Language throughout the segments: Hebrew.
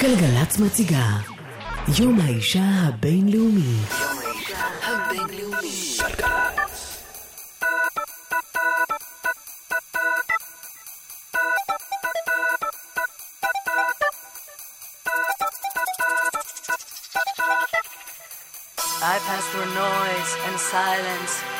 גלגלצ מציגה יום האישה הבינלאומי. יום האישה הבינלאומי. גלגלצ. I pass through noise and silence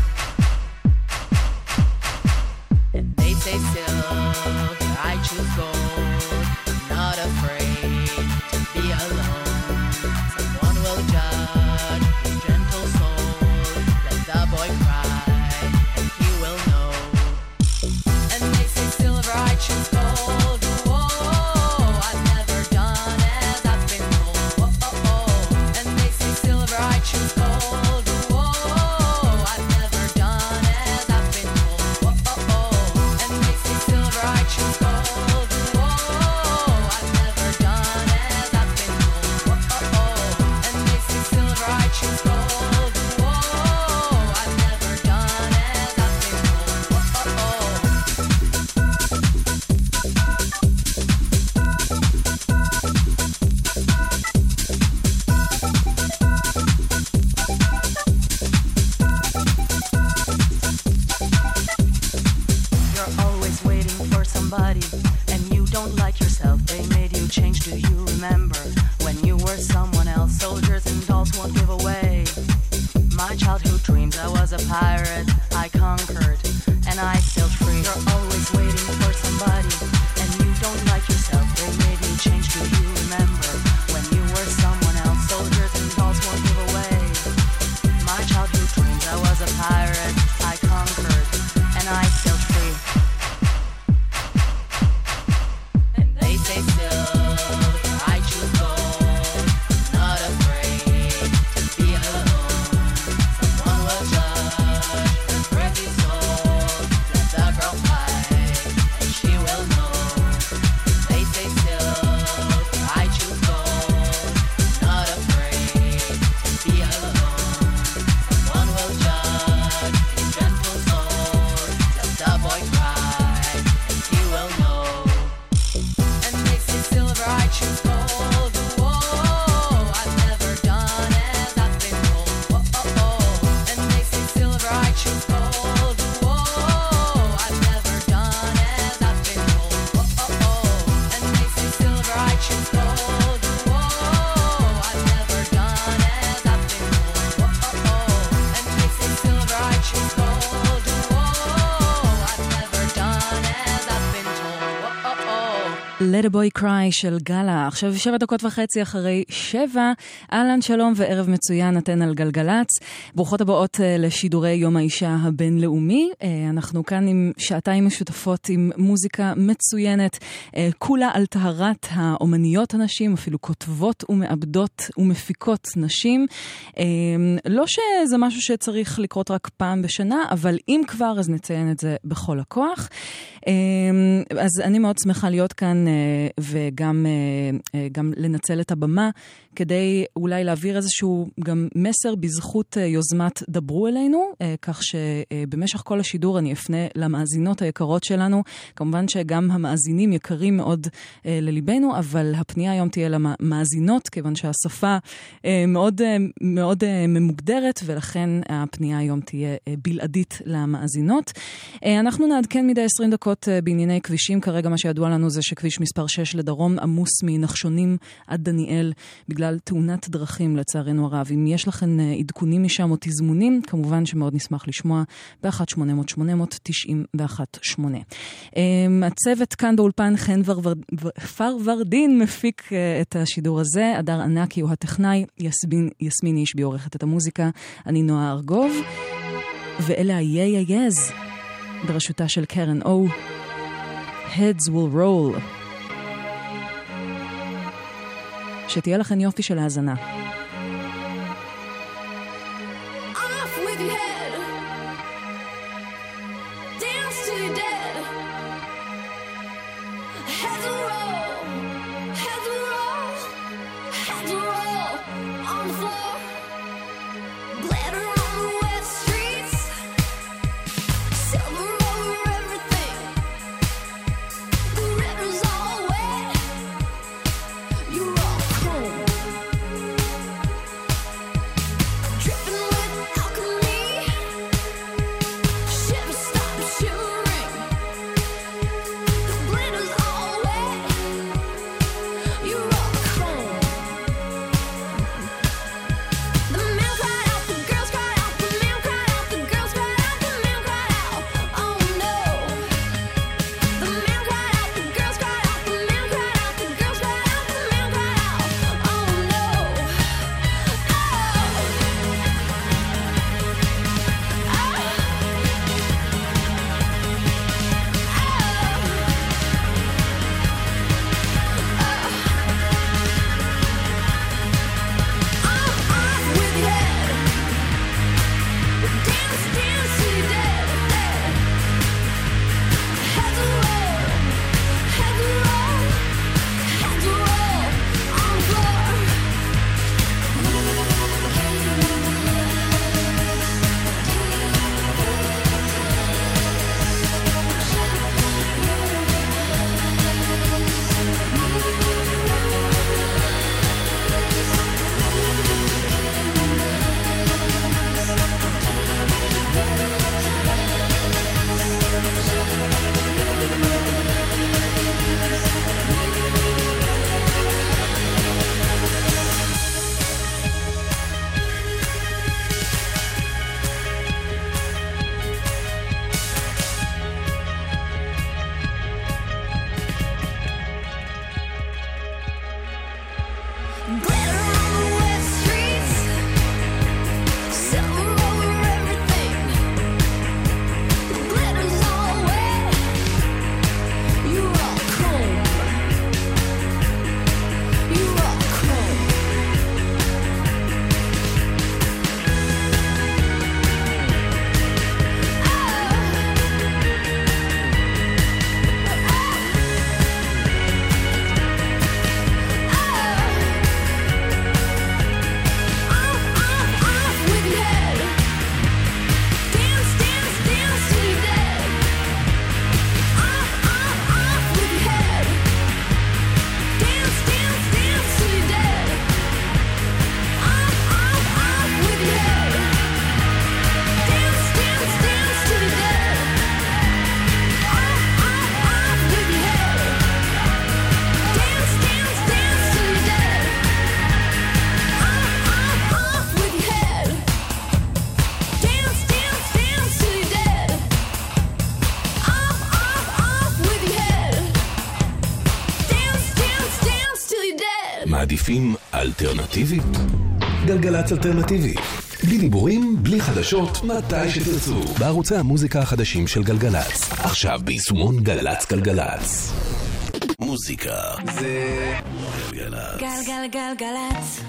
Say still, I choose gold. I'm not afraid Let a Boy Cry של גאלה. עכשיו שבע דקות וחצי אחרי שבע. אהלן, שלום וערב מצוין, אתן על גלגלצ. ברוכות הבאות אה, לשידורי יום האישה הבינלאומי. אה, אנחנו כאן עם שעתיים משותפות עם מוזיקה מצוינת, אה, כולה על טהרת האומניות הנשים, אפילו כותבות ומעבדות ומפיקות נשים. לא שזה משהו שצריך לקרות רק פעם בשנה, אבל אם כבר, אז נציין את זה בכל הכוח. אז אני מאוד שמחה להיות כאן וגם גם לנצל את הבמה כדי אולי להעביר איזשהו גם מסר בזכות יוזמת דברו אלינו, כך שבמשך כל השידור אני אפנה למאזינות היקרות שלנו. כמובן שגם המאזינים יקרים מאוד לליבנו, אבל הפנייה היום תהיה למאזינות, כיוון שהשפה מאוד, מאוד ממוגדרת, ולכן הפנייה היום תהיה בלעדית למאזינות. אנחנו נעדכן מדי 20 דקות בענייני כבישים. כרגע מה שידוע לנו זה שכביש מספר 6 לדרום עמוס מנחשונים עד דניאל בגלל תאונת דרכים, לצערנו הרב. אם יש לכם אה, עדכונים משם או תזמונים, כמובן שמאוד נשמח לשמוע ב-1-800-891-8. אמ, הצוות כאן באולפן, חן פרוורדין מפיק אה, את השידור הזה, הדר ענקי הוא הטכנאי, יסמין, יסמין אישבי עורכת את המוזיקה, אני נועה ארגוב, ואלה ה-Yay Yes בראשותה של קרן או. Heads will roll. שתהיה לכם יופי של האזנה. מעדיפים אלטרנטיבית? גלגלצ אלטרנטיבי. בלי דיבורים, בלי חדשות, מתי שתרצו. בערוצי המוזיקה החדשים של גלגלצ. עכשיו ביישומון גלגלצ גלגלצ. מוזיקה זה גלגלצ. גלגלגלגלצ.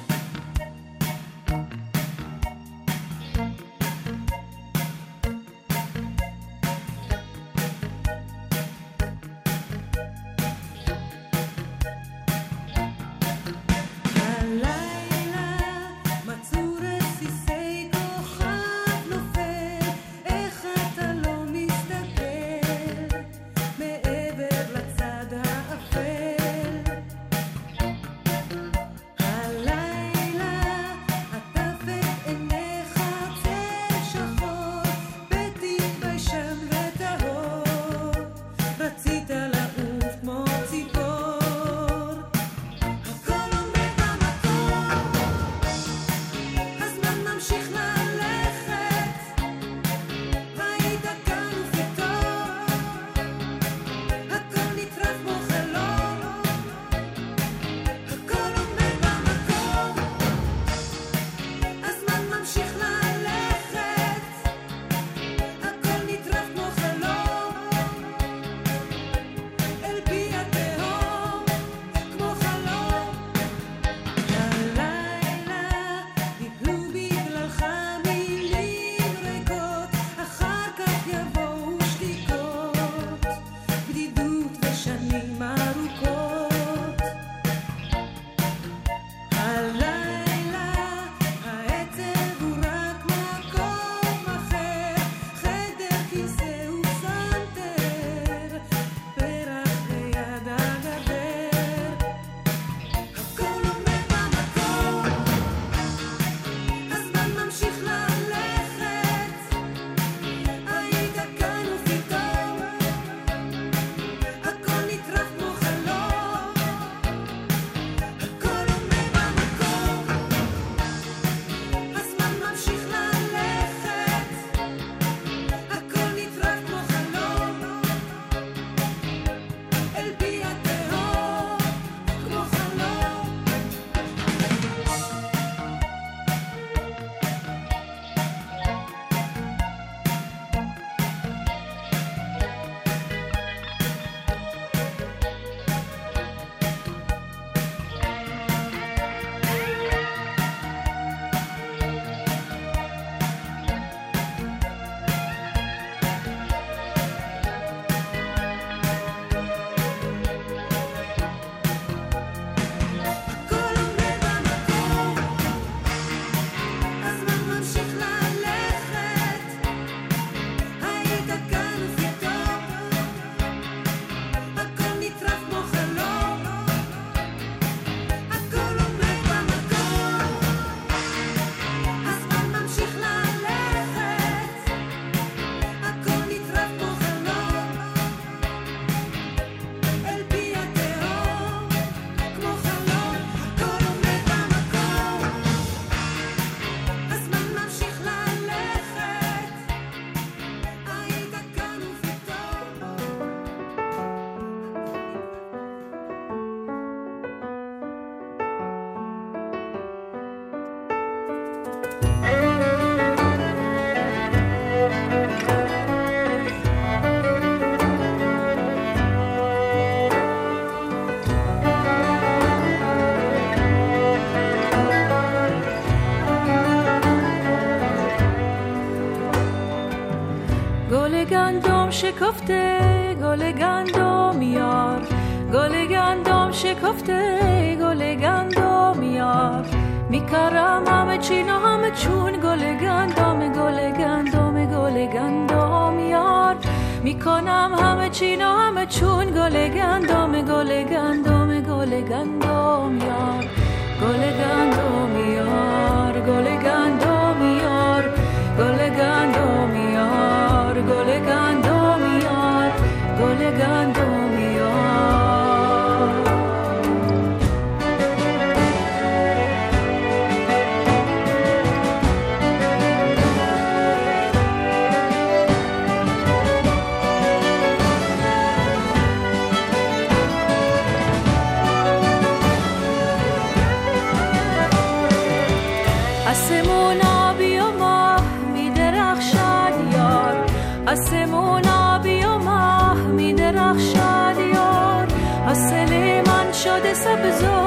شکفته گل گندم یار. گل گندم شکفته گل گندم یار. میکرم همه چین و همه چون گل گندم گل گندم گل گندم یار. می‌کنم همه چین و همه چون گل گندم گل گندم گل گندم یار. گل گندم آسمون آبی و ماه میدرخشد یار حاصل من شده سبز.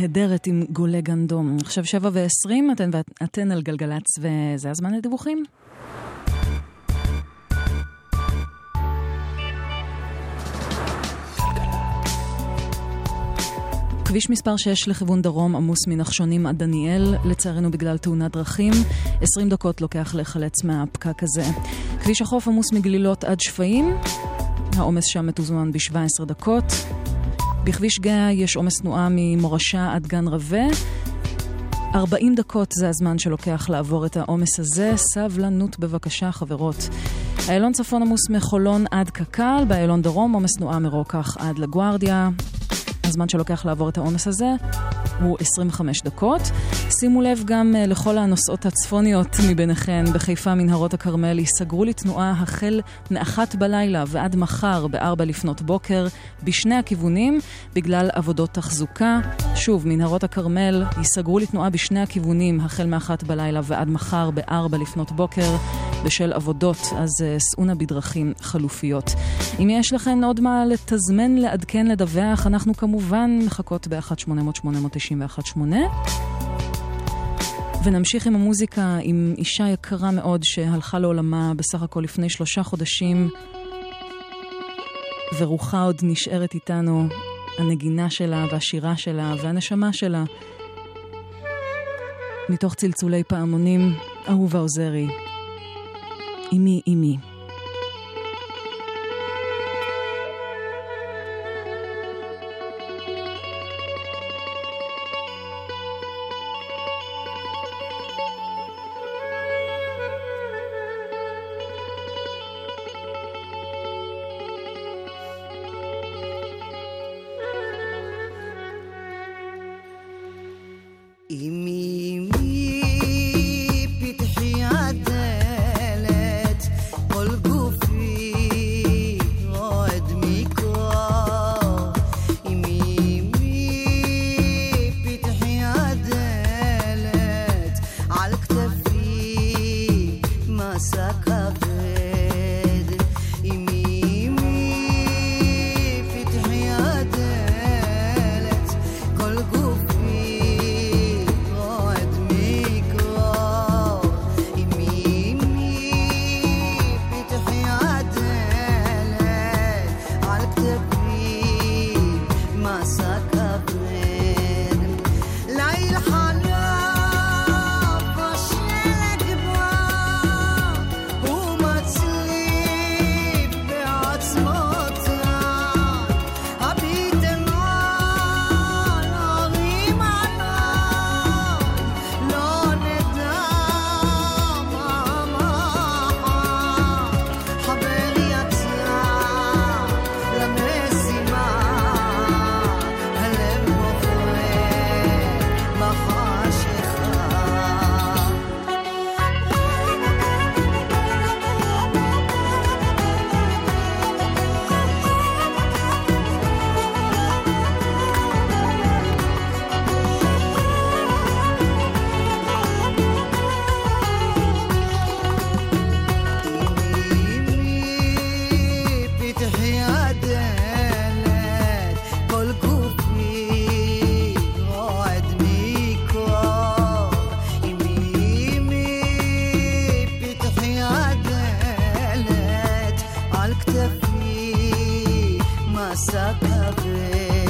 נהדר הנהדרת עם גולי גנדום. עכשיו שבע ועשרים, אתן ואתן על גלגלצ, וזה הזמן לדיווחים. כביש מספר 6 לכיוון דרום עמוס מנחשונים עד דניאל, לצערנו בגלל תאונת דרכים. 20 דקות לוקח להיחלץ מהפקק הזה. כביש החוף עמוס מגלילות עד שפיים, העומס שם מתוזמן ב-17 דקות. בכביש גאה יש עומס תנועה ממורשה עד גן רווה. 40 דקות זה הזמן שלוקח לעבור את העומס הזה. סבלנות בבקשה, חברות. איילון צפון עמוס מחולון עד קק"ל, באיילון דרום עומס תנועה מרוקח עד לגוארדיה. הזמן שלוקח לעבור את העומס הזה הוא 25 דקות. שימו לב גם אה, לכל הנוסעות הצפוניות מביניכן בחיפה מנהרות הכרמל ייסגרו לתנועה החל מאחת בלילה ועד מחר בארבע לפנות בוקר בשני הכיוונים בגלל עבודות תחזוקה. שוב, מנהרות הכרמל ייסגרו לתנועה בשני הכיוונים החל מאחת בלילה ועד מחר בארבע לפנות בוקר בשל עבודות, אז אה, סעו נא בדרכים חלופיות. אם יש לכן עוד מה לתזמן, לעדכן, לדווח, אנחנו כמובן מחכות ב-1-800-891-8. ונמשיך עם המוזיקה עם אישה יקרה מאוד שהלכה לעולמה בסך הכל לפני שלושה חודשים, ורוחה עוד נשארת איתנו, הנגינה שלה והשירה שלה והנשמה שלה. מתוך צלצולי פעמונים, אהובה עוזרי. אמי, אמי. suck it.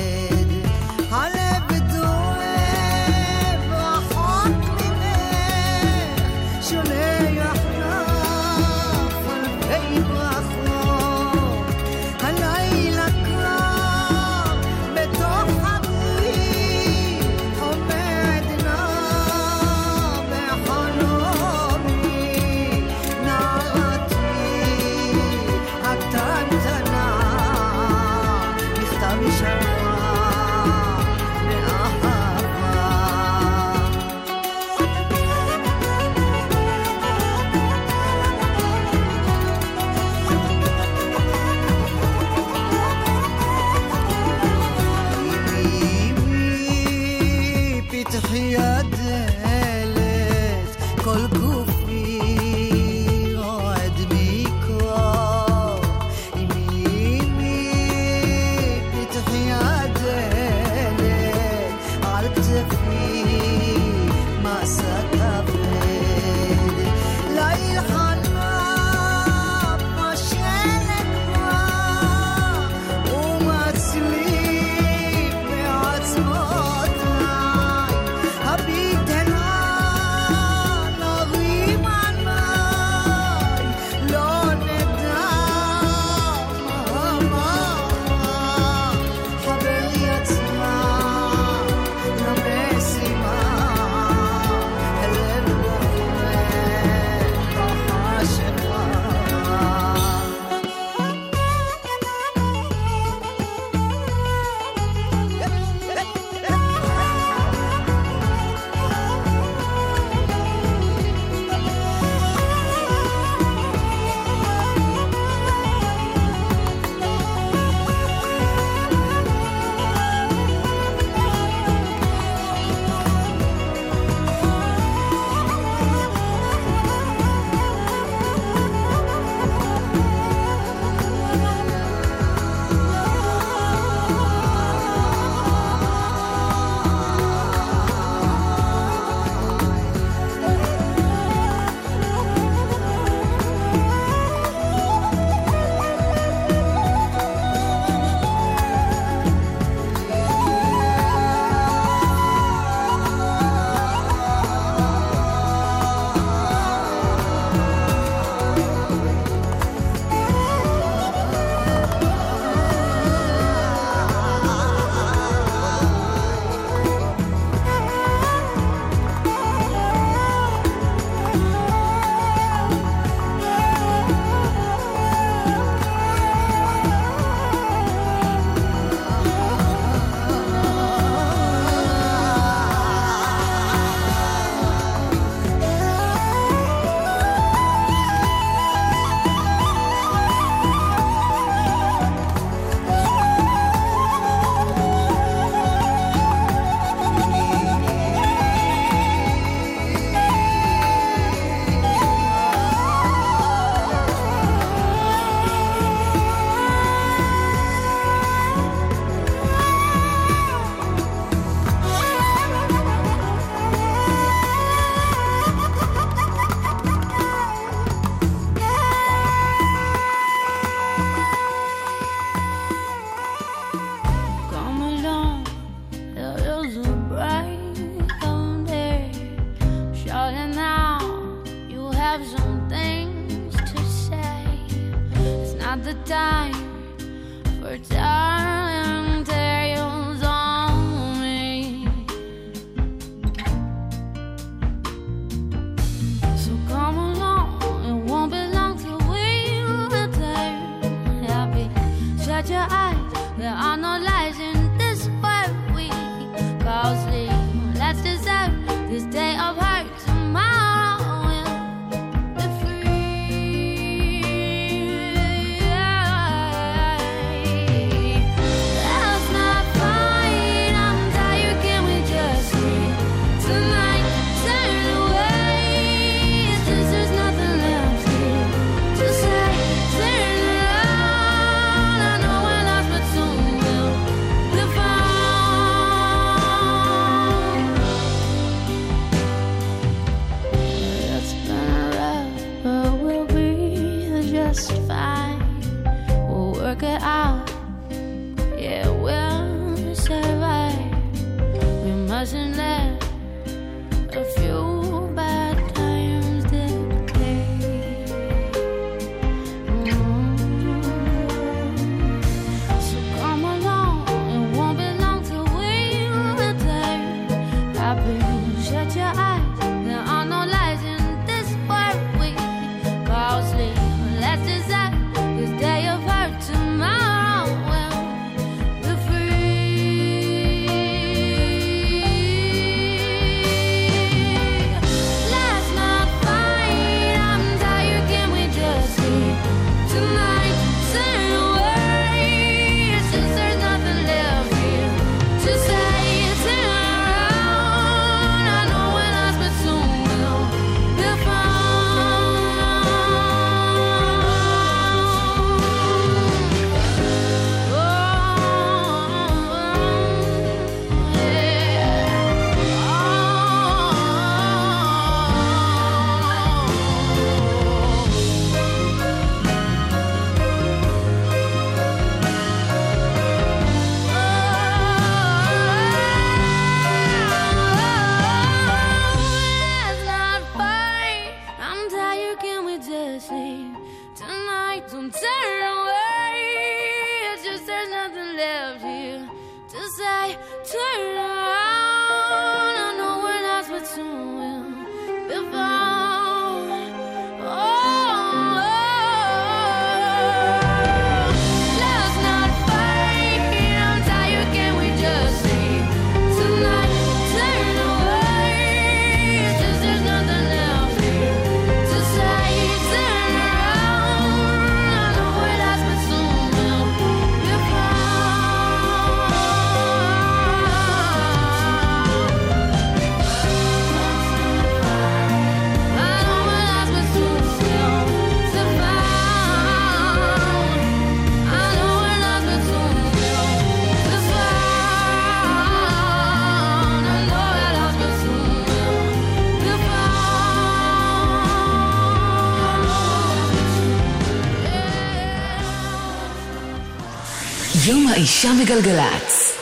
האישה בגלגלצ.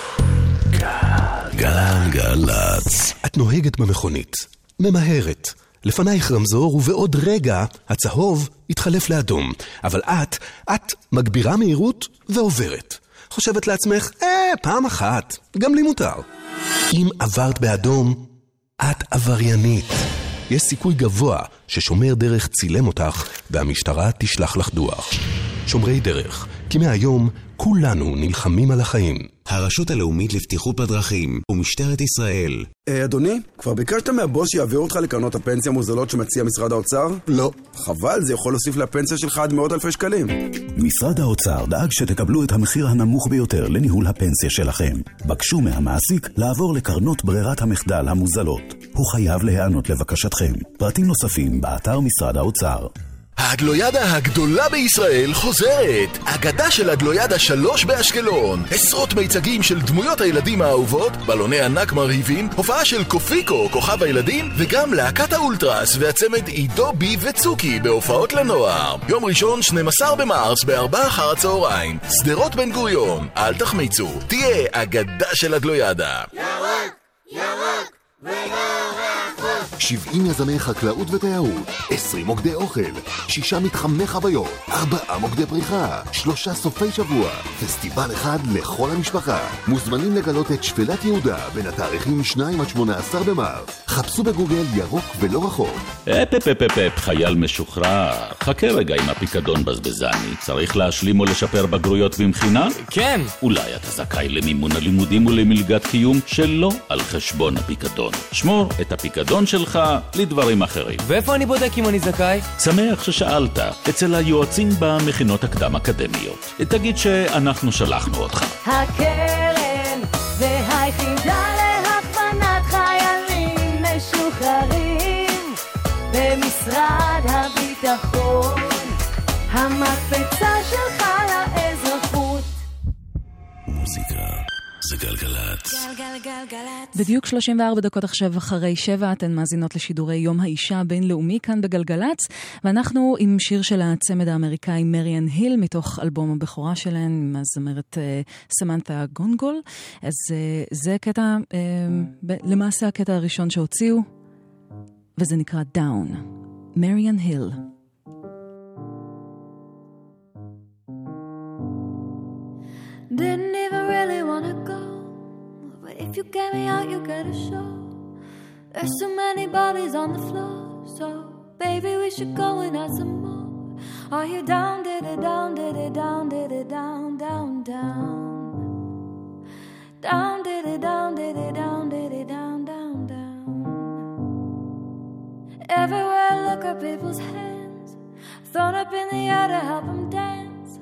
גלגלצ. את נוהגת במכונית, ממהרת. לפנייך רמזור, ובעוד רגע הצהוב יתחלף לאדום. אבל את, את מגבירה מהירות ועוברת. חושבת לעצמך, אה, פעם אחת, גם לי מותר. אם עברת באדום, את עבריינית. יש סיכוי גבוה ששומר דרך צילם אותך והמשטרה תשלח לך דוח. שומרי דרך, כי מהיום כולנו נלחמים על החיים. הרשות הלאומית לבטיחות בדרכים ומשטרת ישראל. אה, אדוני, כבר ביקשת מהבוס שיעביר אותך לקרנות הפנסיה המוזלות שמציע משרד האוצר? לא. חבל, זה יכול להוסיף לפנסיה שלך עד מאות אלפי שקלים. משרד האוצר דאג שתקבלו את המחיר הנמוך ביותר לניהול הפנסיה שלכם. בקשו מהמעסיק לעבור לקרנות ברירת המחדל המוזלות. הוא חייב להיענות לבקשתכם. פרטים נוספים באתר משרד האוצר. הגלוידה הגדולה בישראל חוזרת! אגדה של הגלוידה 3 באשקלון. עשרות מיצגים של דמויות הילדים האהובות, בלוני ענק מרהיבים, הופעה של קופיקו, כוכב הילדים, וגם להקת האולטרס והצמד עידו בי וצוקי בהופעות לנוער. יום ראשון, 12 במרס, בארבע אחר הצהריים. שדרות בן גוריון. אל תחמיצו. תהיה אגדה של הגלוידה. ירוק, ירוק. 70 יזמי חקלאות ותיירות, 20 מוקדי אוכל, 6 מתחמי חוויות, 4 מוקדי פריחה, 3 סופי שבוע, פסטיבל אחד לכל המשפחה. מוזמנים לגלות את שפלת יהודה בין התאריכים 2 עד 18 במרס. חפשו בגוגל ירוק ולא רחוק. אפ אפ אפ אפ אפ, חייל משוחרר. חכה רגע עם הפיקדון בזבזני. צריך להשלים או לשפר בגרויות במכינה? כן. אולי אתה זכאי למימון הלימודים ולמלגת קיום שלא על חשבון הפיקדון. שמור את הפיקדון שלך לדברים אחרים. ואיפה אני בודק אם אני זכאי? שמח ששאלת, אצל היועצים במכינות הקדם-אקדמיות. תגיד שאנחנו שלחנו אותך. הקרן והיחידה להכוונת חיילים משוחררים במשרד הביטחון המקפצה שלך זה גלגלצ. גלגלגלגלצ. בדיוק 34 דקות עכשיו אחרי שבע, אתן מאזינות לשידורי יום האישה הבינלאומי כאן בגלגלצ, ואנחנו עם שיר של הצמד האמריקאי מריאן היל, מתוך אלבום הבכורה שלהן, עם הזמרת אה, סמנתה גונגול. אז אה, זה קטע, אה, ב- למעשה הקטע הראשון שהוציאו, וזה נקרא דאון. מריאן היל. Get me out, you get a show. There's so many bodies on the floor, so baby, we should go and have some more. Are you down, did it down, did it down, did it down, down, down? Down, did it down, did it down, did it down, down, down. Everywhere I look at people's hands, thrown up in the air to help them dance.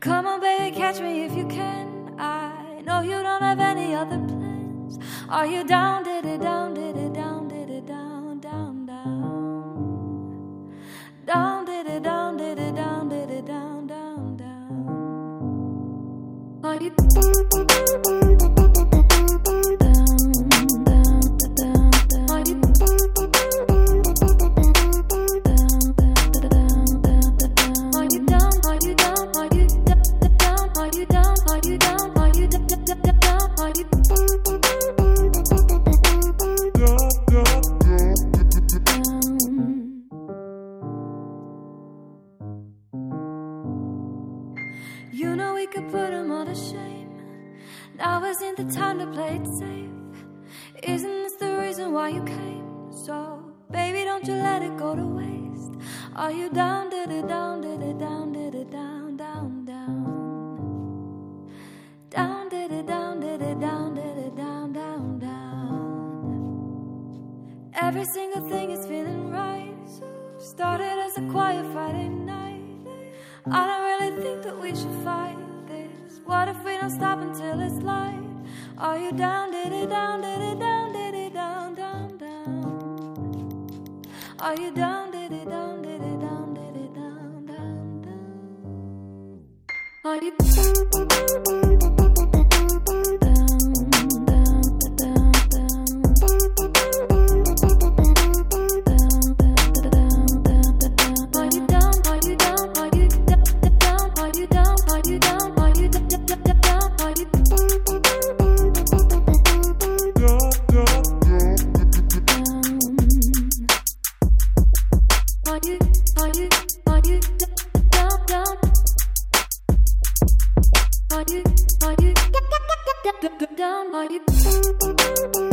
Come on, baby, catch me if you can. I know you don't have any other plans. Are you down, did it down, did it down, did it down, down, down? Down, did it down, did it down, did it down, down, down? Are you the time to play it safe. Isn't this the reason why you came? So, baby, don't you let it go to waste. Are you down, did it down, did it down, did it down, down, down? Down, did it down, did it down, did it down, down, down? Every single thing is feeling right. Started as a quiet Friday night. I don't really think that we should fight this. What if we don't stop until it's light? Are you down, did it down, did it down, did it down, down, down? Are you down, did it down, did it down, did it down, down, down? Are you down, are you?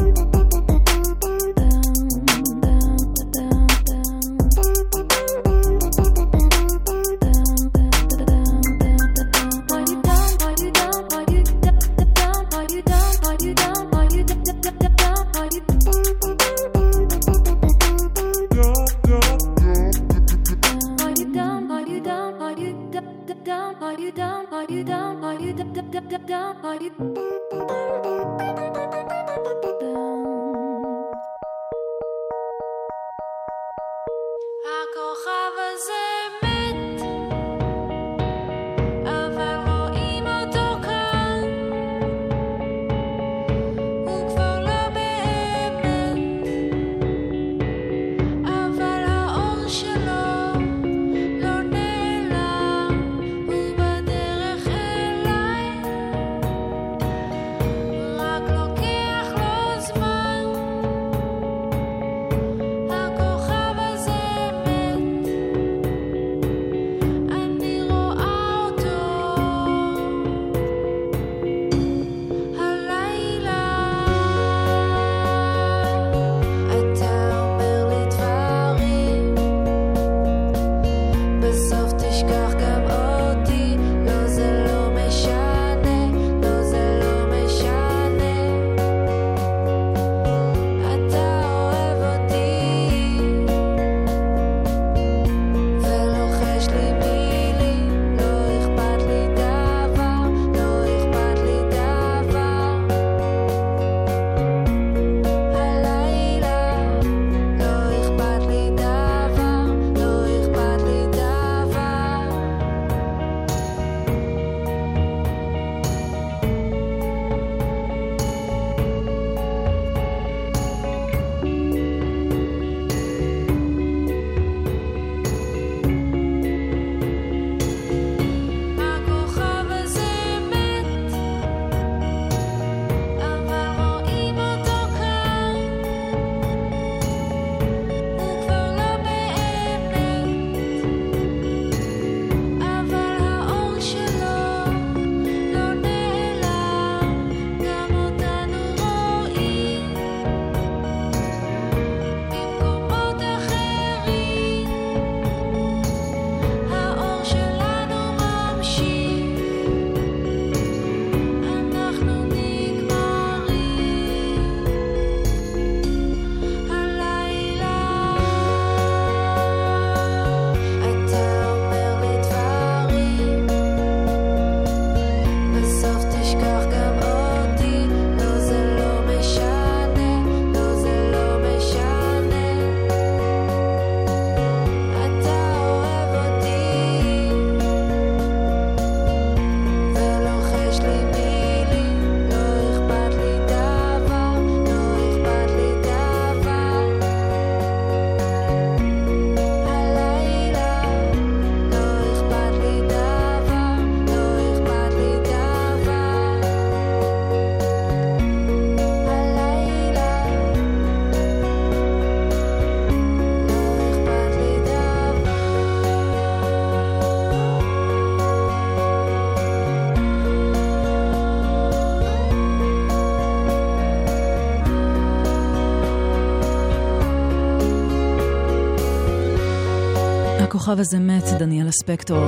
הכוכב הזה מת, דניאלה ספקטור.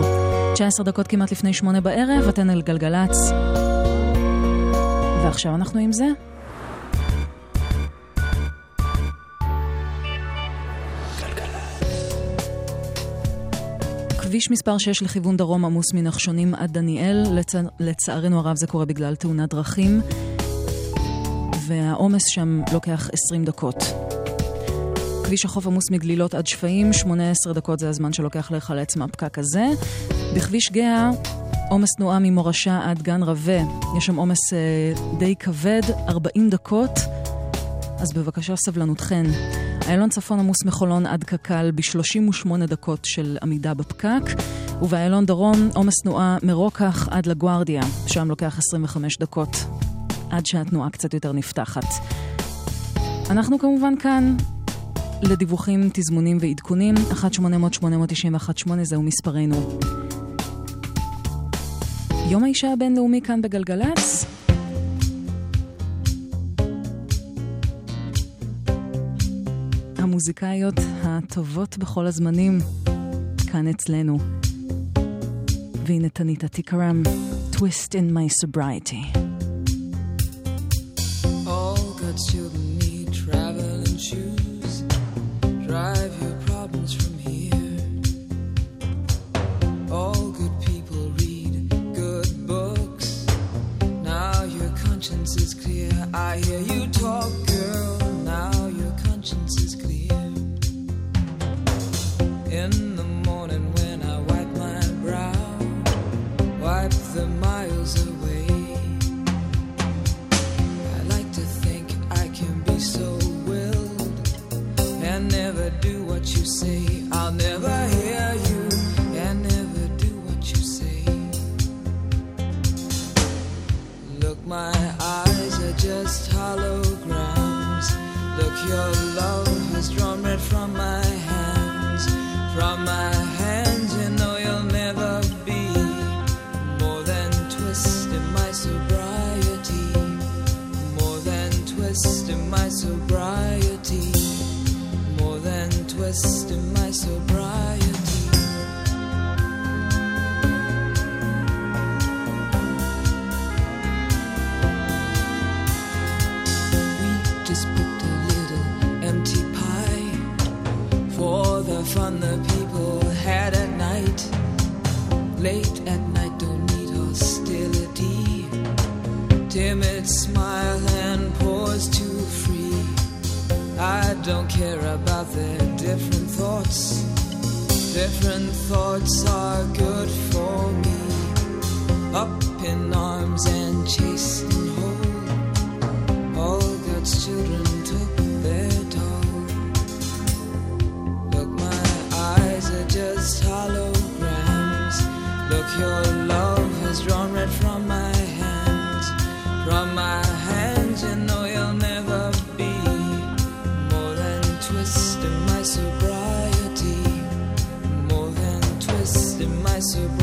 19 דקות כמעט לפני שמונה בערב, אתן על גלגלצ. ועכשיו אנחנו עם זה. כביש מספר 6 לכיוון דרום עמוס מנחשונים עד דניאל. לצ... לצערנו הרב זה קורה בגלל תאונת דרכים, והעומס שם לוקח 20 דקות. כביש החוף עמוס מגלילות עד שפיים, 18 דקות זה הזמן שלוקח להיחלץ מהפקק הזה. בכביש גאה, עומס תנועה ממורשה עד גן רבה. יש שם עומס אה, די כבד, 40 דקות, אז בבקשה סבלנותכן. איילון צפון עמוס מחולון עד קק"ל ב-38 דקות של עמידה בפקק, ובאיילון דרום עומס תנועה מרוקח עד לגוארדיה, שם לוקח 25 דקות, עד שהתנועה קצת יותר נפתחת. אנחנו כמובן כאן לדיווחים, תזמונים ועדכונים, 1-800-891-8 זהו מספרנו. יום האישה הבינלאומי כאן בגלגלצ. המוזיקאיות הטובות בכל הזמנים כאן אצלנו. והנה תניתה תיקרם, Twist in my sobriety. Never do what you say. I'll never your love has drawn red from my had at night. Late at night, don't need hostility. Timid smile and pause too free. I don't care about their different thoughts. Different thoughts are good for me. Up in arms and chased and whole. All God's children holograms. Look, your love has drawn red from my hands. From my hands, you know you'll never be more than twist in my sobriety. More than twist in my sobriety.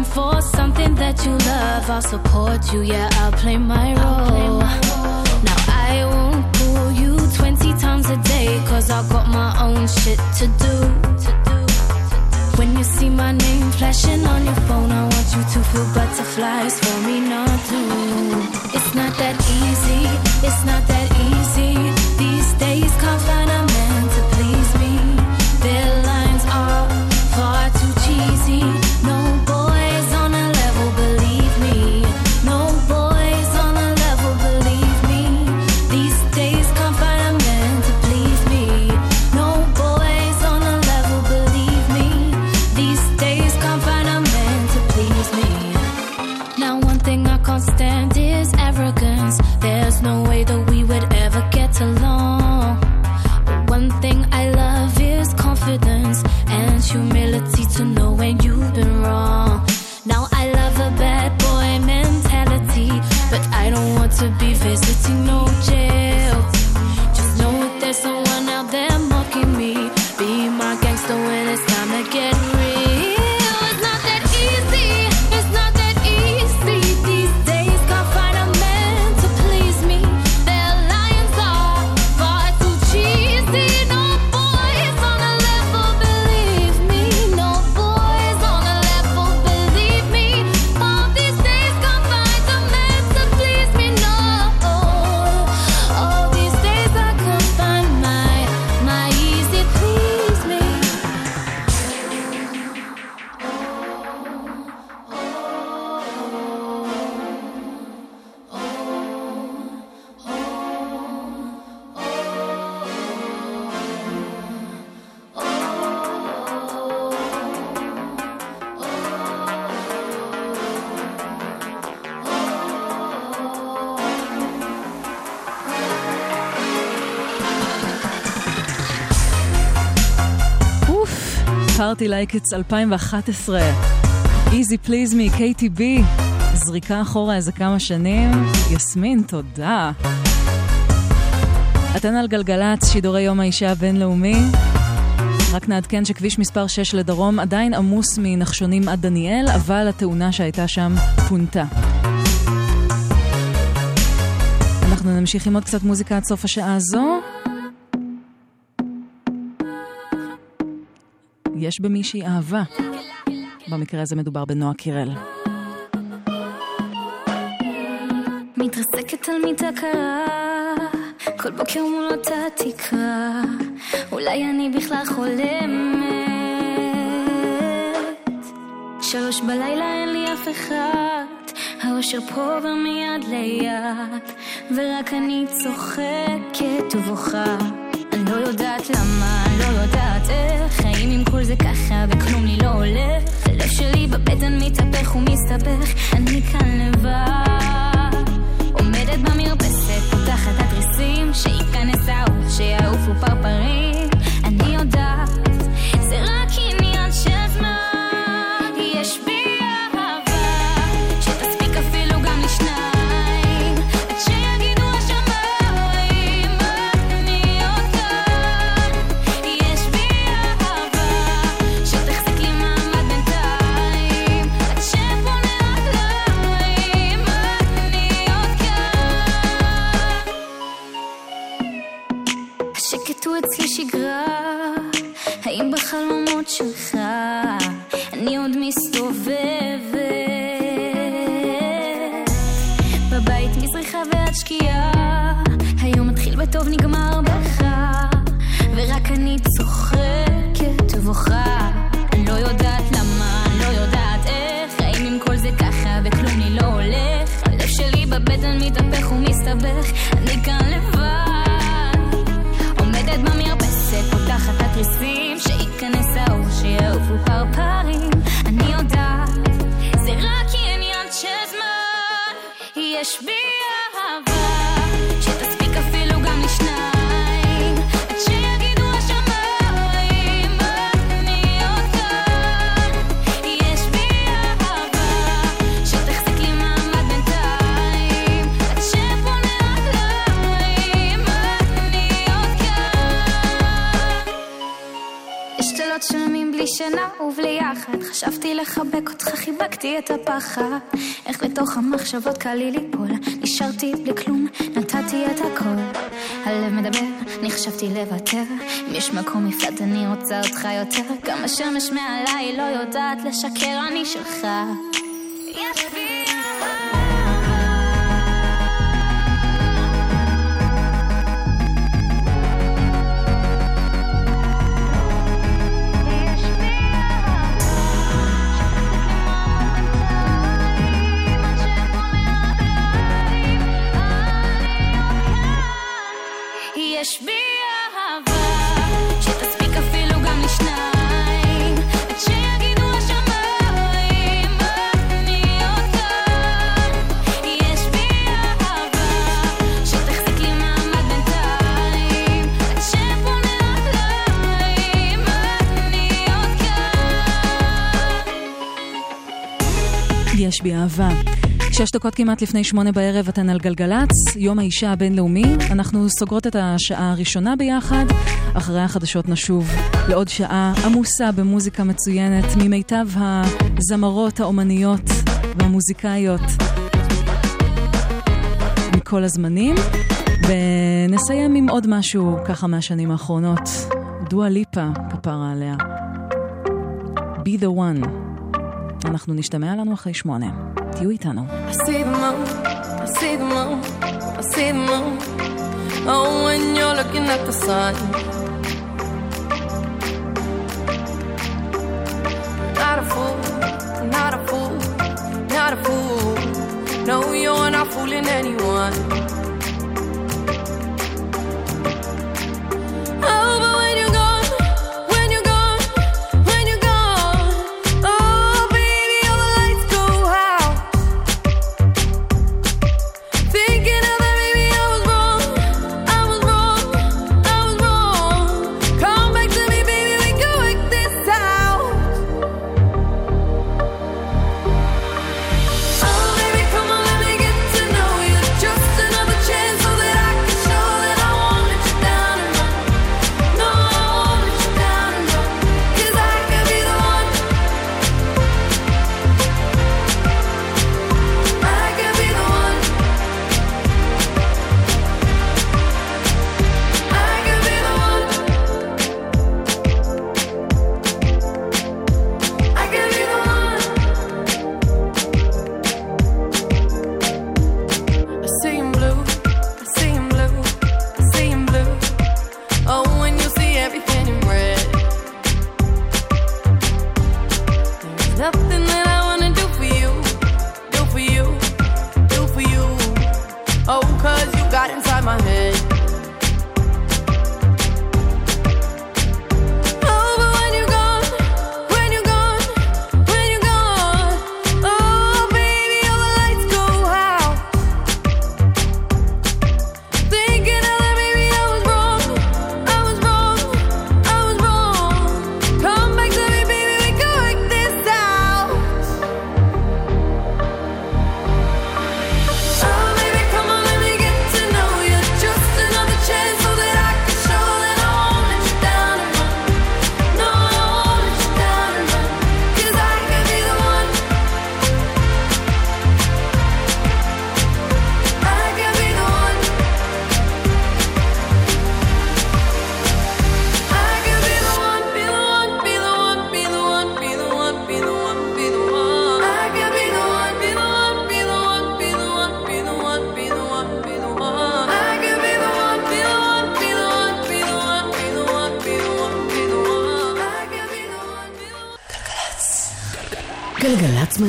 looking for something that you love, I'll support you. Yeah, I'll play my role. Now I won't pull you 20 times a day, cause I've got my own shit to do. When you see my name flashing on your phone, I want you to feel butterflies for me, not to. It's not that easy, it's not that easy. These days, can't find a Party Like It's 2011. Easy Please Me, KTB. זריקה אחורה איזה כמה שנים. יסמין, תודה. אתן על גלגלצ, שידורי יום האישה הבינלאומי. רק נעדכן שכביש מספר 6 לדרום עדיין עמוס מנחשונים עד דניאל, אבל התאונה שהייתה שם פונתה. אנחנו נמשיך עם עוד קצת מוזיקה עד סוף השעה הזו. שיש במישהי אהבה. במקרה הזה מדובר בנועה קירל. מתרסקת על מיטה קרה, כל בוקר מול אותה תקרה, אולי אני בכלל חולמת. שלוש בלילה אין לי אף אחד, האושר פה ומיד ליד, ורק אני צוחקת ובוכה, אני לא יודעת למה. חיים עם כל זה ככה וכלום לי לא הולך. הלב שלי בבטן מתהפך ומסתבך, אני כאן לבד. עומדת במרפסת, פותחת התריסים, שייכנס האור, שיעופו פרפרים. לחבק אותך, חיבקתי את הפחד. איך לתוך המחשבות קל לי ליפול? נשארתי בלי כלום, נתתי את הכל. הלב מדבר, אני חשבתי לוותר. אם יש מקום מפלט אני רוצה אותך יותר. גם השמש מעליי לא יודעת לשקר, אני שלך בי אהבה. שש דקות כמעט לפני שמונה בערב אתן על גלגלצ, יום האישה הבינלאומי. אנחנו סוגרות את השעה הראשונה ביחד, אחרי החדשות נשוב לעוד שעה עמוסה במוזיקה מצוינת ממיטב הזמרות, האומניות והמוזיקאיות מכל הזמנים. ונסיים עם עוד משהו ככה מהשנים האחרונות. דואה ליפה, כפרה עליה. Be the one. אנחנו נשתמע לנו אחרי שמונה. תהיו איתנו. Oh. Not a fool, not a fool, not a fool. No, you're not fooling anyone.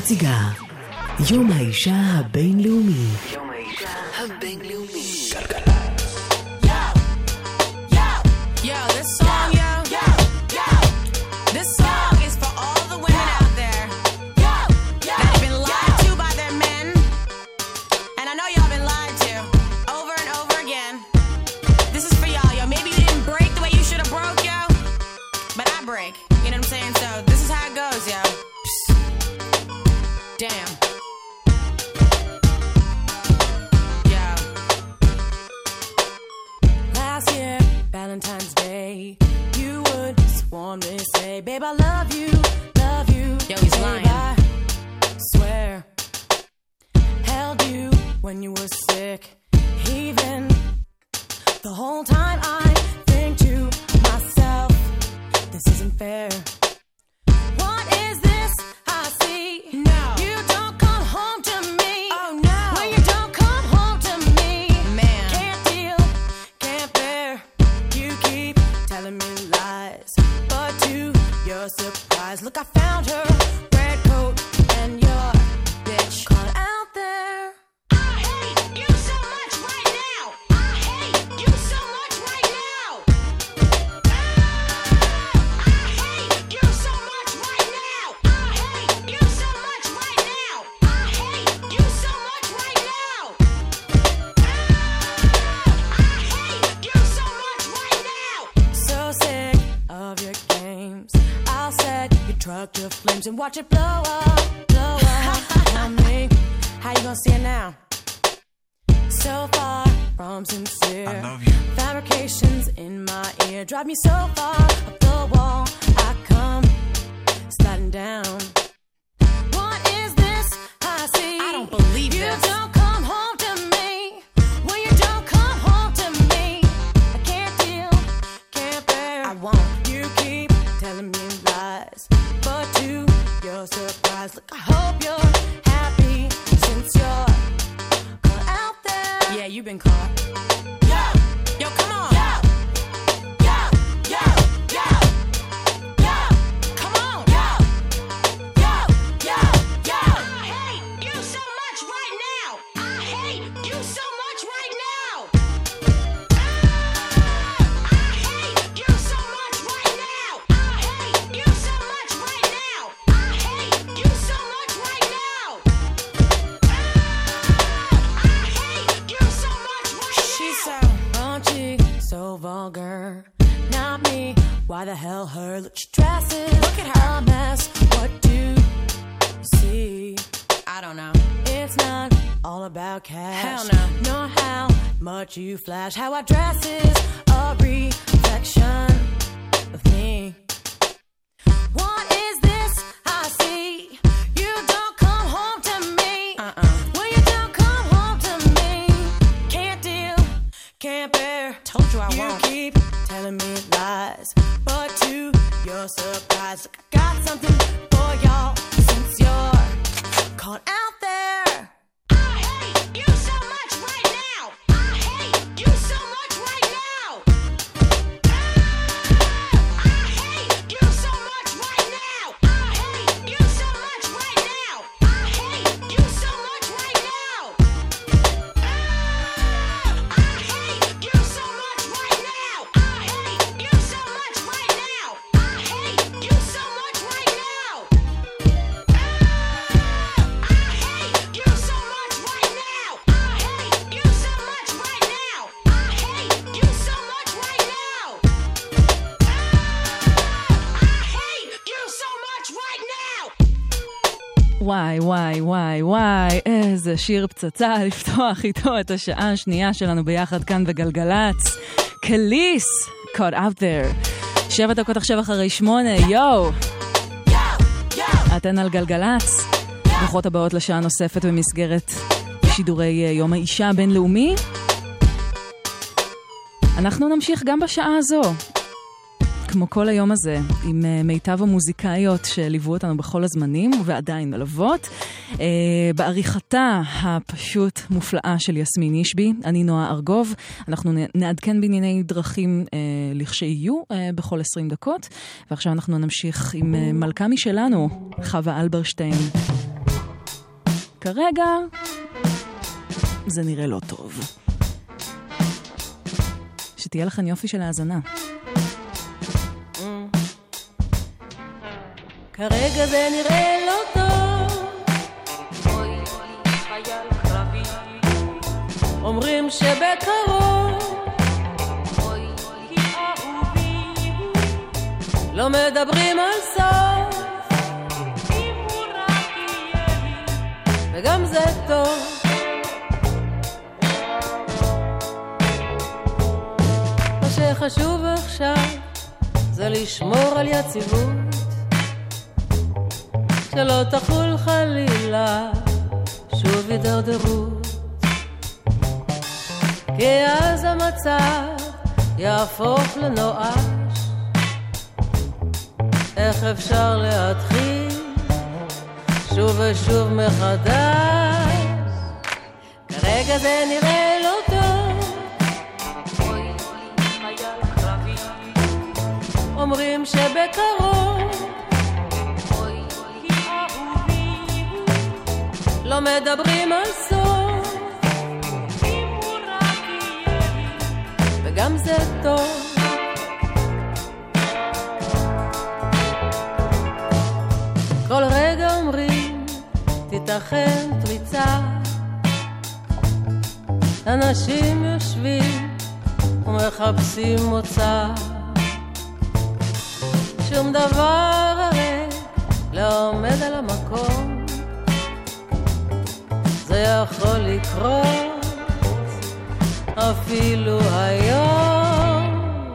三、四、五、sworn say, Babe, I love you, love you. Yo, he's Babe, lying. I swear. Held you when you were sick, even the whole time I think to myself, this isn't fair. Surprise, look, I found her. Your to flames and watch it blow up, blow up. Tell me, how you gonna see it now? So far from sincere. I love you. Fabrications in my ear drive me so far up the wall. I come sliding down. What is this I see? I don't believe you this. don't surprise, look, I hope you're happy since you're out there. Yeah, you've been caught. Vulgar. Not me. Why the hell her? Look, she dresses. Look at her. A mess. What do you see? I don't know. It's not all about cash. Hell no. Nor how much you flash. How I dress is a reflection of me. What is this I see? Telling me lies, but to your surprise, I got something וואי, וואי, וואי, וואי, איזה שיר פצצה לפתוח איתו את השעה השנייה שלנו ביחד כאן בגלגלצ. קליס, caught out there. שבע דקות עכשיו אחרי שמונה, יואו. אתן על גלגלצ. ברוכות הבאות לשעה נוספת במסגרת שידורי אה, יום האישה הבינלאומי. אנחנו נמשיך גם בשעה הזו. כמו כל היום הזה, עם אה, מיטב המוזיקאיות שליוו אותנו בכל הזמנים, ועדיין מלוות. אה, בעריכתה הפשוט מופלאה של יסמין אישבי, אני נועה ארגוב. אנחנו נעדכן בענייני דרכים אה, לכשיהיו בכל 20 דקות. ועכשיו אנחנו נמשיך עם מלכה משלנו, חווה אלברשטיין. כרגע זה נראה לא טוב. שתהיה לכם יופי של האזנה. כרגע זה נראה לא טוב. אומרים שבקרוב לא מדברים על סוף. וגם זה טוב. מה שחשוב עכשיו זה לשמור על יציבות שלא תחול חלילה. שוב הידרדרות. כי אז המצב יהפוך לנואש. איך אפשר להתחיל שוב ושוב מחדש? כרגע זה נראה לא טוב. אומרים שבקרוב לא מדברים על סוף וגם זה טוב. כל רגע אומרים תיתכן פריצה. אנשים יושבים ומחפשים מוצא. שום דבר הרי לא עומד על המקום זה יכול לקרות אפילו היום.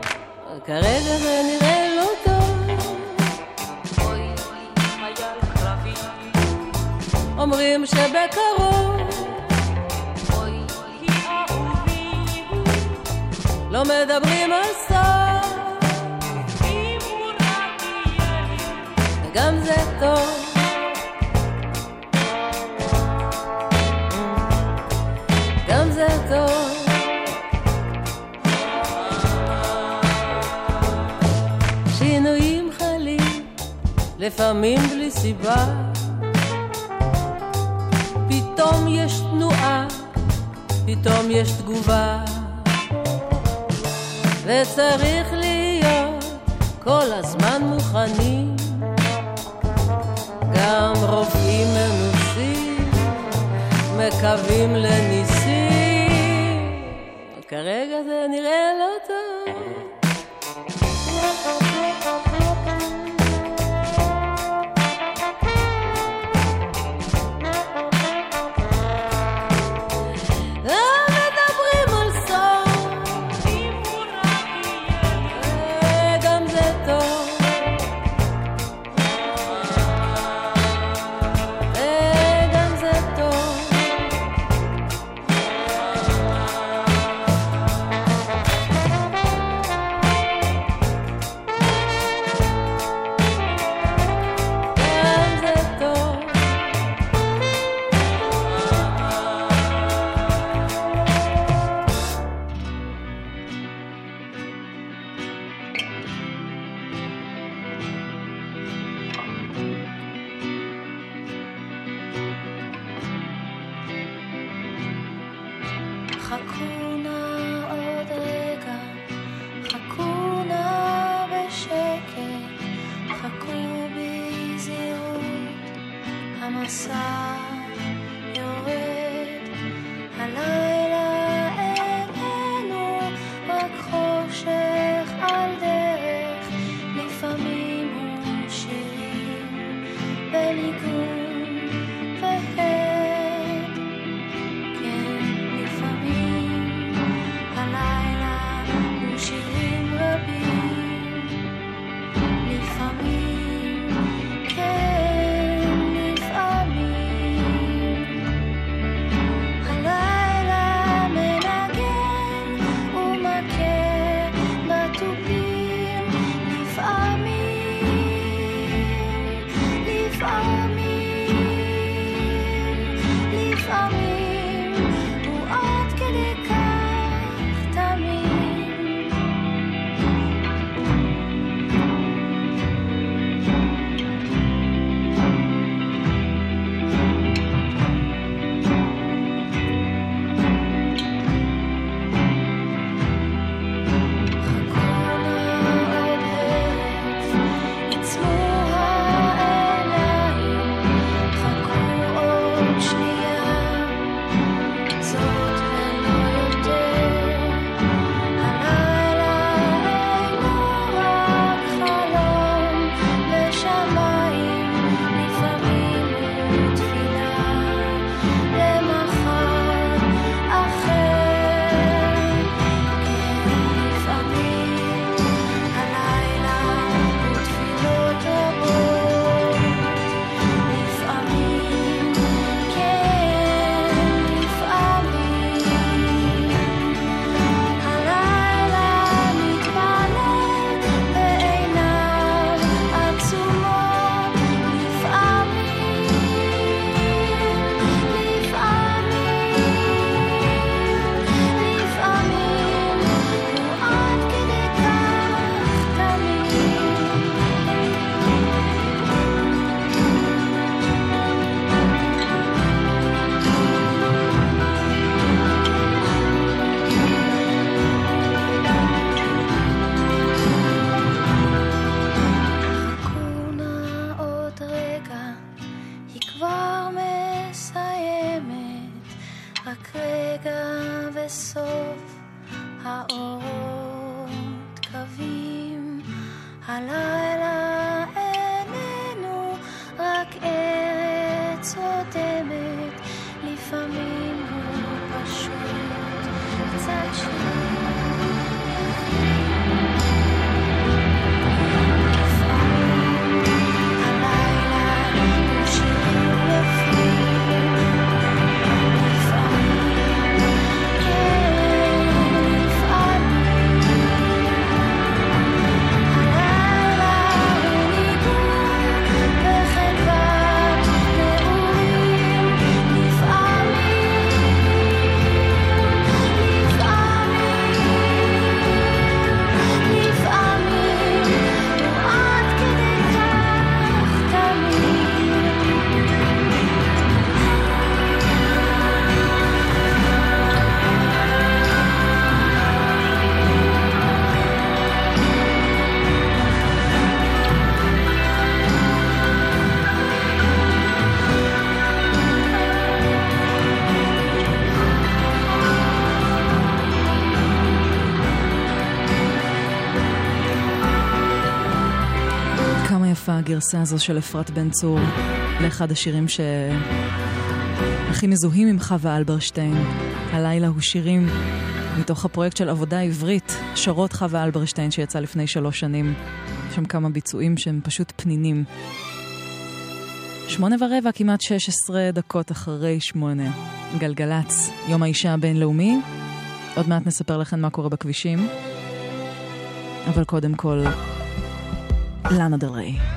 כרגע זה נראה לא טוב. אומרים שבקרוב לא מדברים על סוף וגם זה טוב לפעמים בלי סיבה. פתאום יש תנועה, פתאום יש תגובה. וצריך להיות כל הזמן מוכנים. גם רופאים מנוסים מקווים לניסים. כרגע זה נראה לא טוב. הגרסה הזו של אפרת בן צור לאחד השירים שהכי מזוהים עם חווה אלברשטיין. הלילה הוא שירים מתוך הפרויקט של עבודה עברית, שרות חווה אלברשטיין שיצא לפני שלוש שנים. יש שם כמה ביצועים שהם פשוט פנינים. שמונה ורבע, כמעט 16 דקות אחרי שמונה. גלגלצ, יום האישה הבינלאומי. עוד מעט נספר לכם מה קורה בכבישים. אבל קודם כל, לאנה דלריי.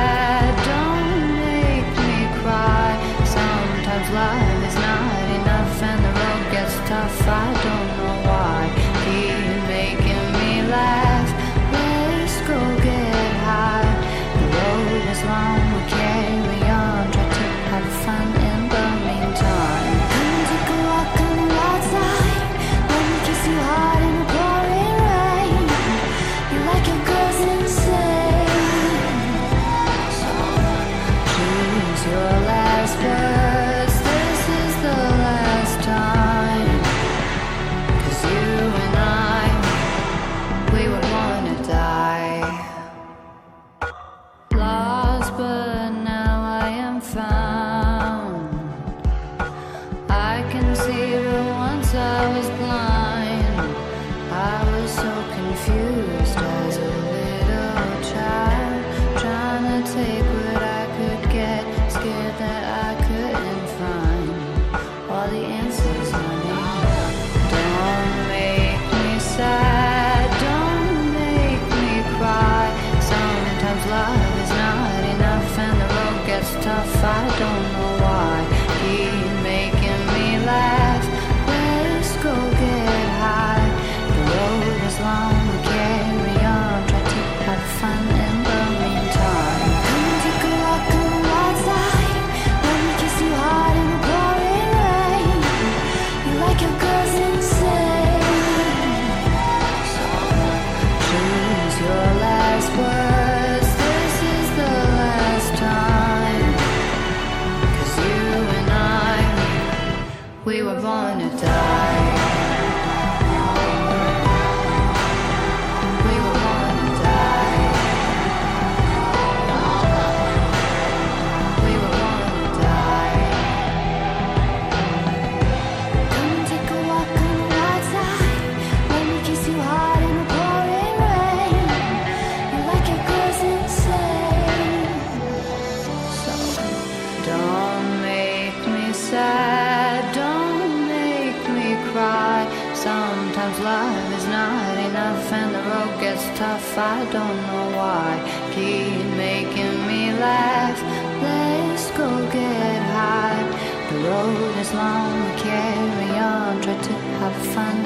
翻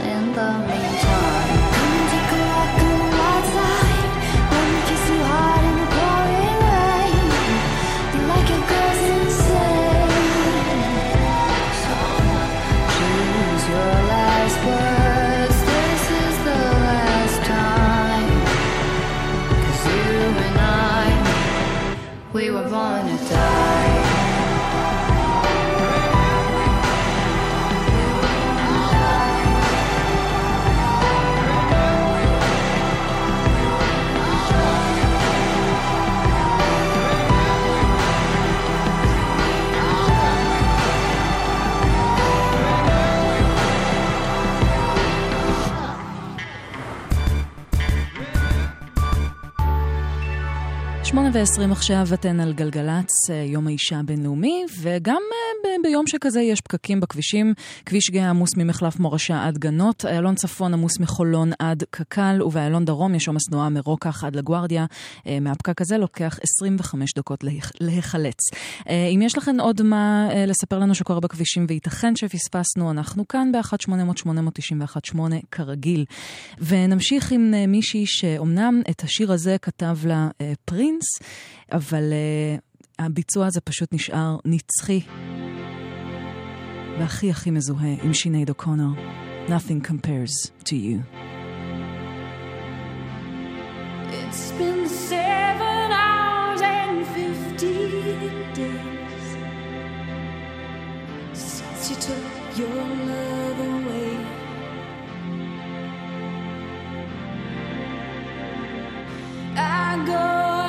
ועשרים עכשיו אתן על גלגלצ, אה, יום האישה הבינלאומי, וגם אה, ב- ביום שכזה יש פקקים בכבישים. כביש גאה עמוס ממחלף מורשה עד גנות, איילון צפון עמוס מחולון עד קק"ל, ובאיילון דרום יש עומס תנועה מרוקח עד לגוארדיה. אה, מהפקק הזה לוקח 25 דקות להיח- להיחלץ. אם יש לכם עוד מה לספר לנו שקורה בכבישים, וייתכן שפספסנו, אנחנו כאן ב-1800-891-8 כרגיל. ונמשיך עם מישהי שאומנם את השיר הזה כתב לה פרינס, אבל אה, הביצוע הזה פשוט נשאר נצחי. והכי הכי מזוהה עם שינייד אוקונר. Nothing compares to you. It's been seven hours and fifty days since you took your love away. I go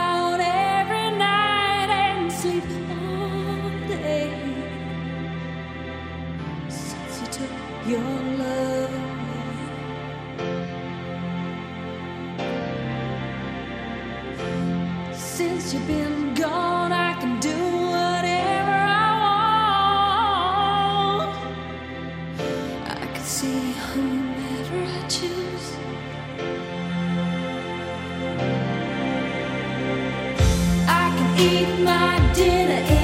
your love. Since you've been gone, I can do whatever I want. I can see whomever I choose. I can eat my dinner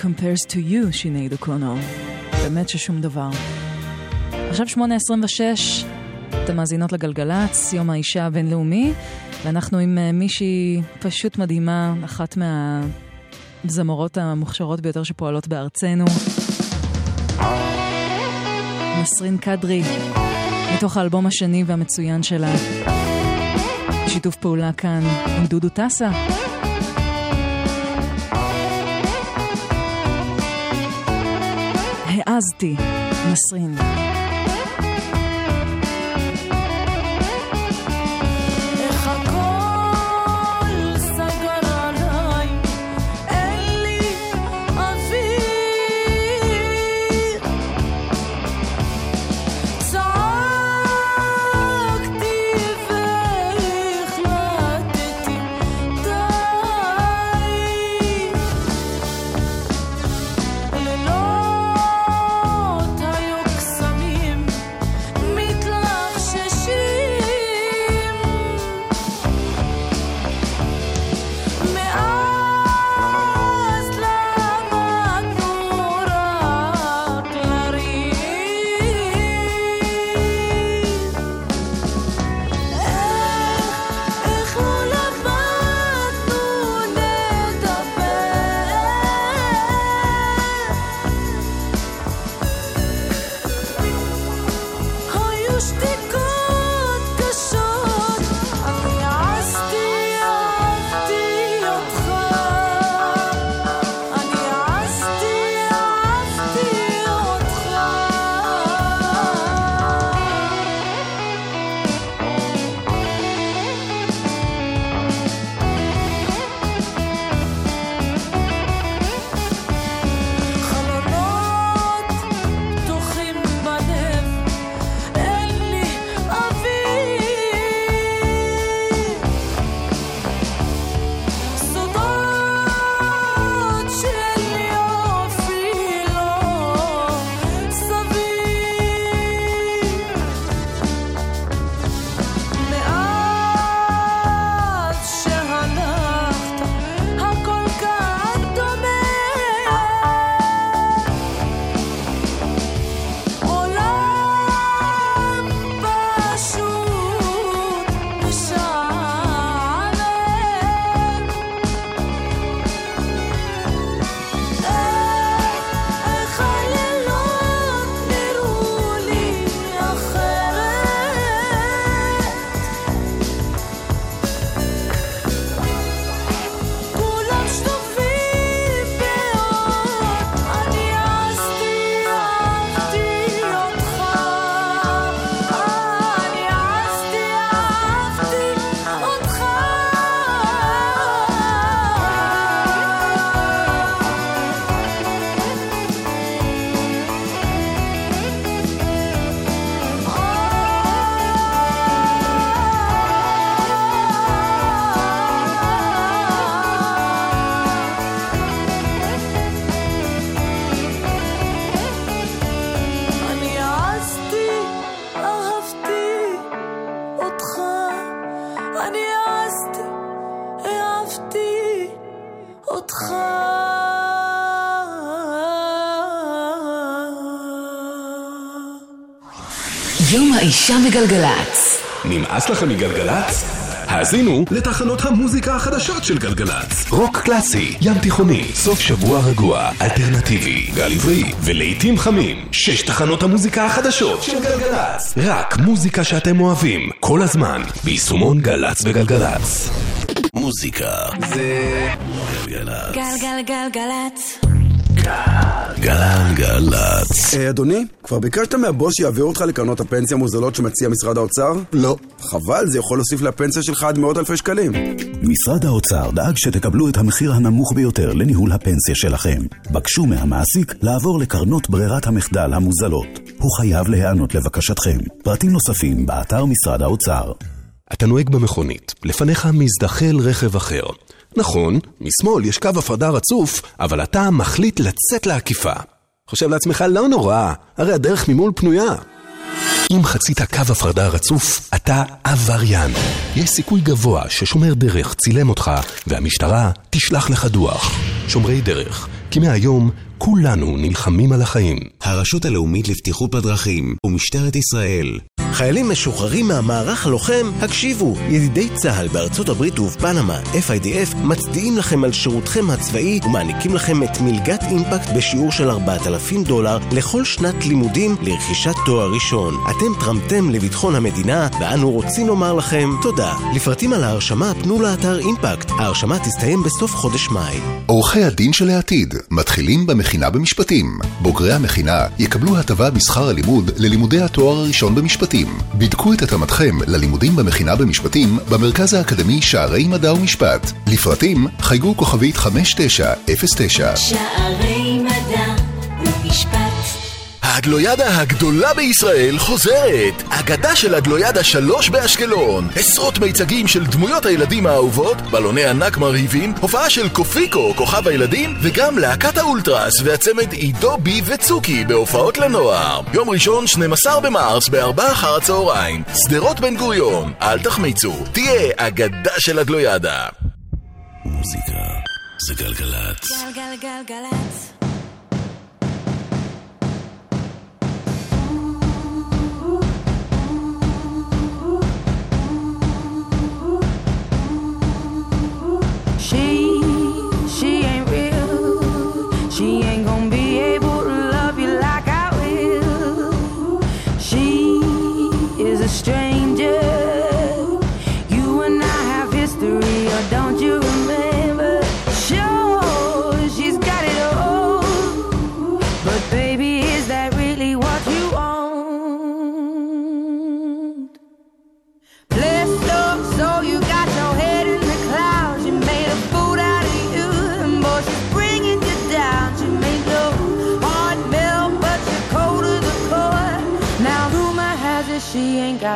compares to you, שינייד אוקונור. באמת ששום דבר. עכשיו 8.26, אתם מאזינות לגלגלצ, יום האישה הבינלאומי, ואנחנו עם אה, מישהי פשוט מדהימה, אחת מהזמרות המוכשרות ביותר שפועלות בארצנו. נסרין קדרי, מתוך האלבום השני והמצוין שלה. שיתוף פעולה כאן עם דודו טסה. העזתי, נסרין. האישה בגלגלצ. נמאס לכם מגלגלצ? האזינו לתחנות המוזיקה החדשות של גלגלצ. רוק קלאסי, ים תיכוני, סוף שבוע רגוע, אלטרנטיבי, גל עברי, ולעיתים חמים. שש תחנות המוזיקה החדשות של גלגלצ. רק מוזיקה שאתם אוהבים, כל הזמן, ביישומון גל"צ וגלגלצ. מוזיקה זה גלגלצ. גלגלגלגלצ. גלגלצ. אה, אדוני, כבר ביקשת מהבוס שיעביר אותך לקרנות הפנסיה המוזלות שמציע משרד האוצר? לא. חבל, זה יכול להוסיף לפנסיה שלך עד מאות אלפי שקלים. משרד האוצר דאג שתקבלו את המחיר הנמוך ביותר לניהול הפנסיה שלכם. בקשו מהמעסיק לעבור לקרנות ברירת המחדל המוזלות. הוא חייב להיענות לבקשתכם. פרטים נוספים באתר משרד האוצר. אתה נוהג במכונית, לפניך מזדחל רכב אחר. נכון, משמאל יש קו הפרדה רצוף, אבל אתה מחליט לצאת לעקיפה. חושב לעצמך, לא נורא, הרי הדרך ממול פנויה. אם חצית קו הפרדה רצוף, אתה עבריין. יש סיכוי גבוה ששומר דרך צילם אותך, והמשטרה תשלח לך דוח. שומרי דרך, כי מהיום כולנו נלחמים על החיים. הרשות הלאומית לבטיחות בדרכים ומשטרת ישראל. חיילים משוחררים מהמערך הלוחם, הקשיבו, ידידי צה"ל בארצות הברית ובפנמה, FIDF, מצדיעים לכם על שירותכם הצבאי ומעניקים לכם את מלגת אימפקט בשיעור של 4,000 דולר לכל שנת לימודים לרכישת תואר ראשון. אתם תרמתם לביטחון המדינה, ואנו רוצים לומר לכם תודה. לפרטים על ההרשמה פנו לאתר אימפקט. ההרשמה תסתיים בסוף חודש מאי. עורכי הדין של העתיד מתחילים במכינה במשפטים. בוגרי המכינה יקבלו הטבה בשכר הלימוד ללימודי התואר הראשון במשפטים. בדקו את התאמתכם ללימודים במכינה במשפטים במרכז האקדמי שערי מדע ומשפט. לפרטים חייגו כוכבית 5909. שערי מדע ומשפט הגלוידה הגדולה בישראל חוזרת! אגדה של הגלוידה 3 באשקלון. עשרות מיצגים של דמויות הילדים האהובות, בלוני ענק מרהיבים, הופעה של קופיקו, כוכב הילדים, וגם להקת האולטרס והצמד עידו בי וצוקי בהופעות לנוער. יום ראשון, 12 במרס, בארבע אחר הצהריים. שדרות בן גוריון. אל תחמיצו. תהיה אגדה של הגלוידה. מוזיקה זה גלגלצ. גלגלגלגלצ.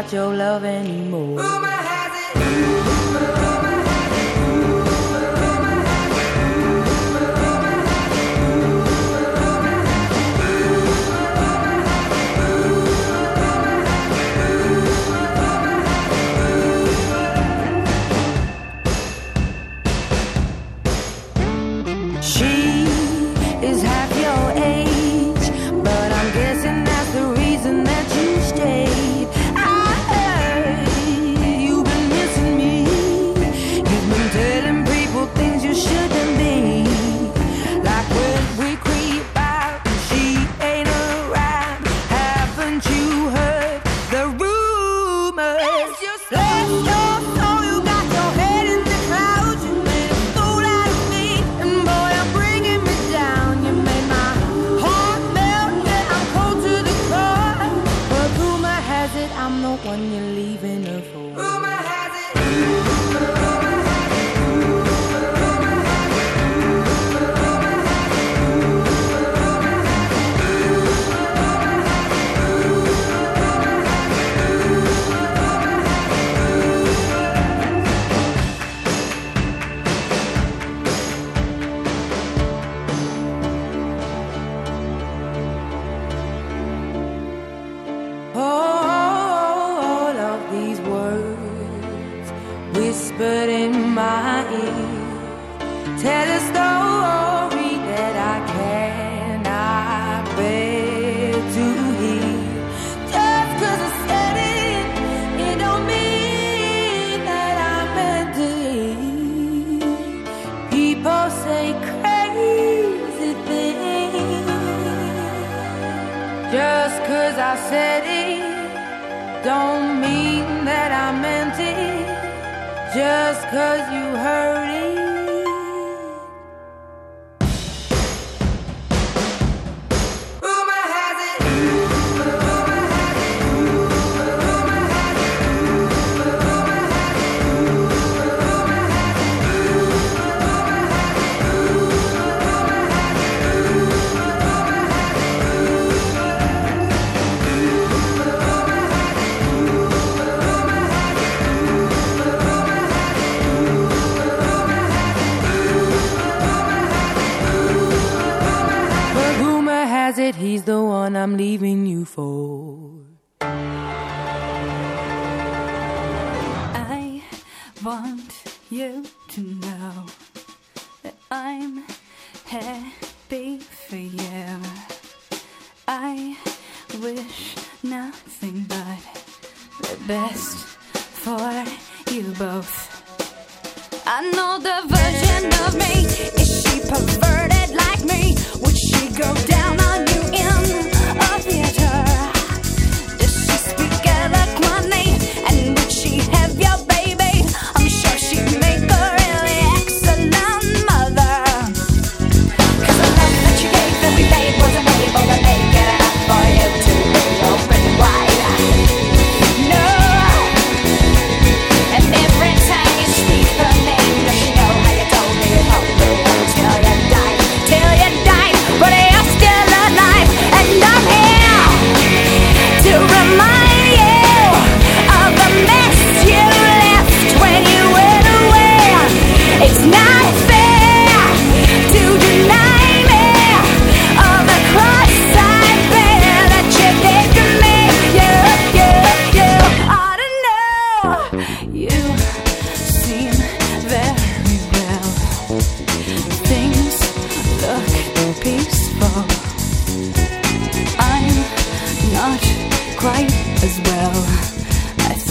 Got your love anymore.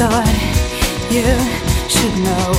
thought you should know.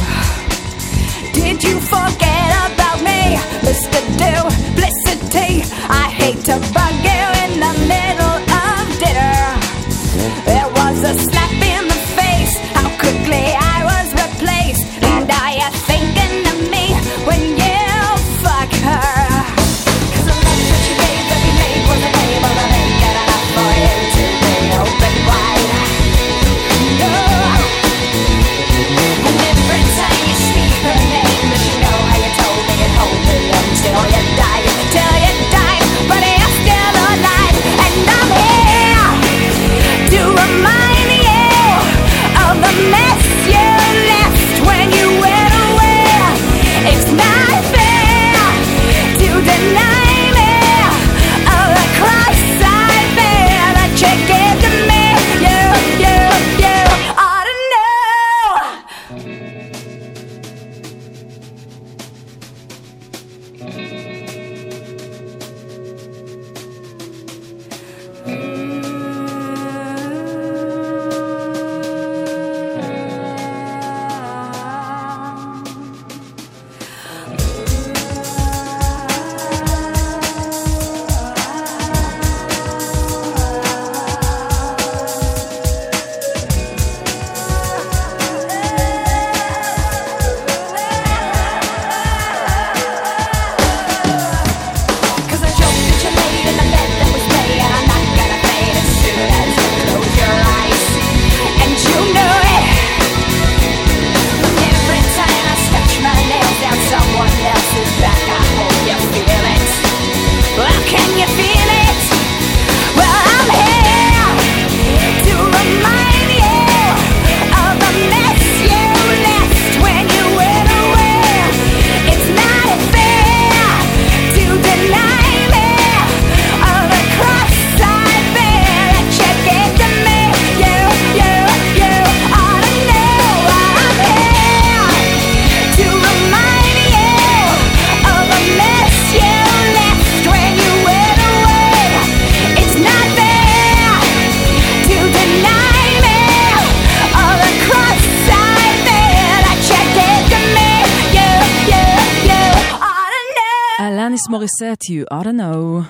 you ought to Know.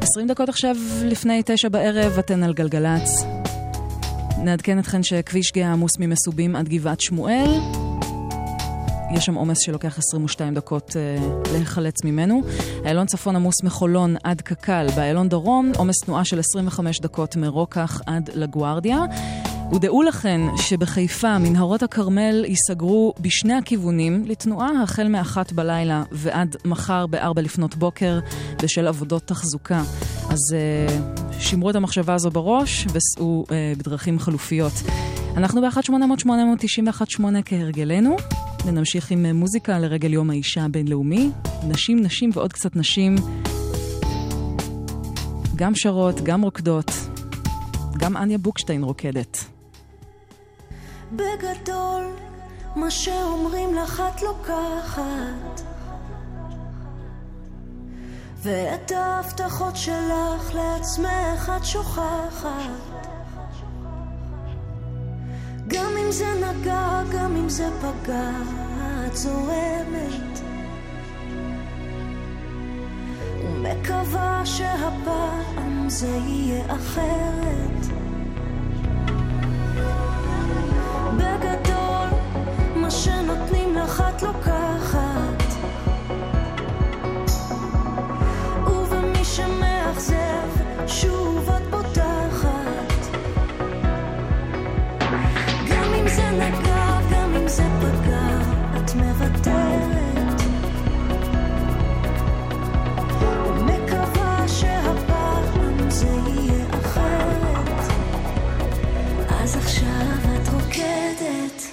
עשרים דקות עכשיו לפני תשע בערב, אתן על גלגלצ. נעדכן אתכן שכביש גאה עמוס ממסובים עד גבעת שמואל. יש שם עומס שלוקח 22 דקות אה, להיחלץ ממנו. איילון צפון עמוס מחולון עד קק"ל. באיילון דרום עומס תנועה של 25 דקות מרוקח עד לגוארדיה. ודעו לכן שבחיפה מנהרות הכרמל ייסגרו בשני הכיוונים לתנועה החל מאחת בלילה ועד מחר בארבע לפנות בוקר בשל עבודות תחזוקה. אז אה, uh, שמרו את המחשבה הזו בראש וסעו uh, אה, בדרכים חלופיות. אנחנו ב-1800-891-8 כהרגלנו, ונמשיך עם אה, מוזיקה לרגל יום האישה הבינלאומי. נשים, נשים ועוד קצת נשים, גם שרות, גם רוקדות, גם אניה בוקשטיין רוקדת. בגדול, מה שאומרים לך את לוקחת. ואת ההבטחות שלך לעצמך את שוכחת. גם אם זה נגע, גם אם זה פגע, את זורמת. ומקווה שהפעם זה יהיה אחרת. בגדול, מה שנותנים לך את לוקחת. ובמי שמאכזב, שוב את פותחת. גם אם זה נגב, גם אם זה פגע, את מוותרת. get it.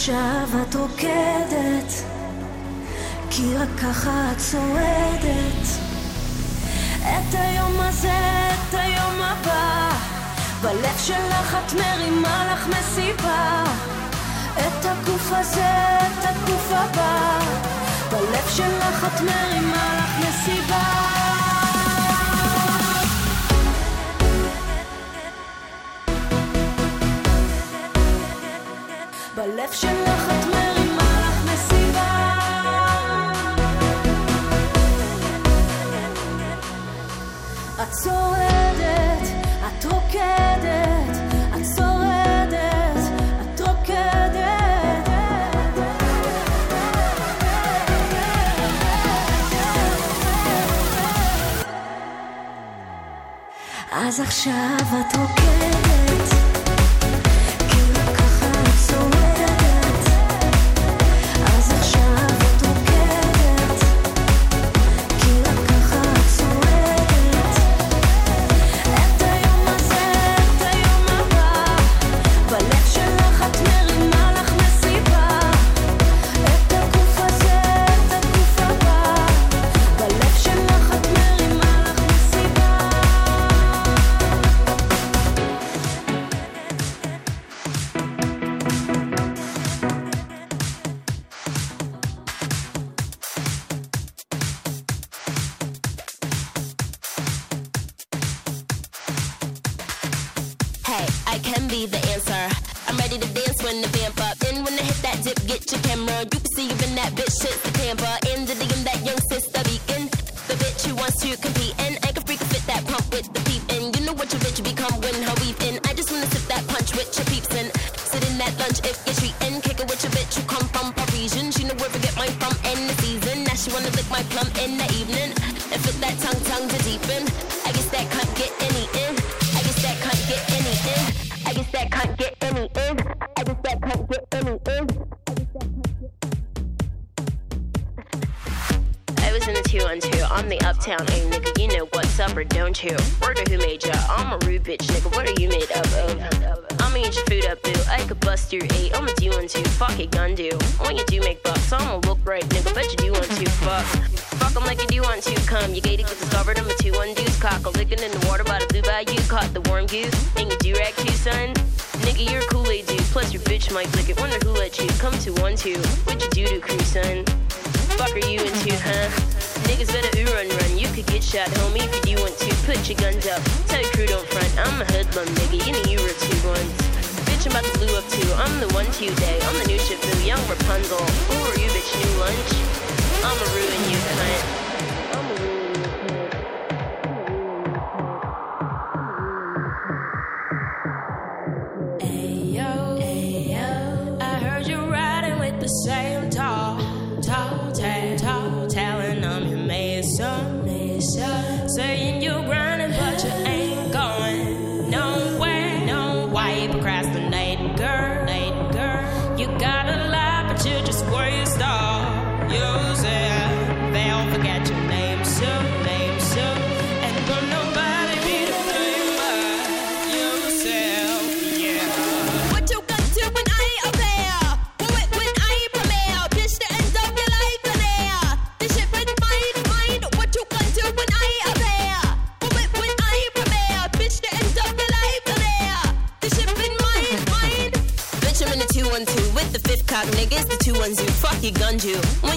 עכשיו את רוקדת, כי רק ככה את צועדת. את היום הזה, את היום הבא, בלב שלך את מרימה לך מסיבה. את הגוף הזה, את הגוף הבא, בלב שלך את מרימה לך מסיבה. אז עכשיו את רוקדת.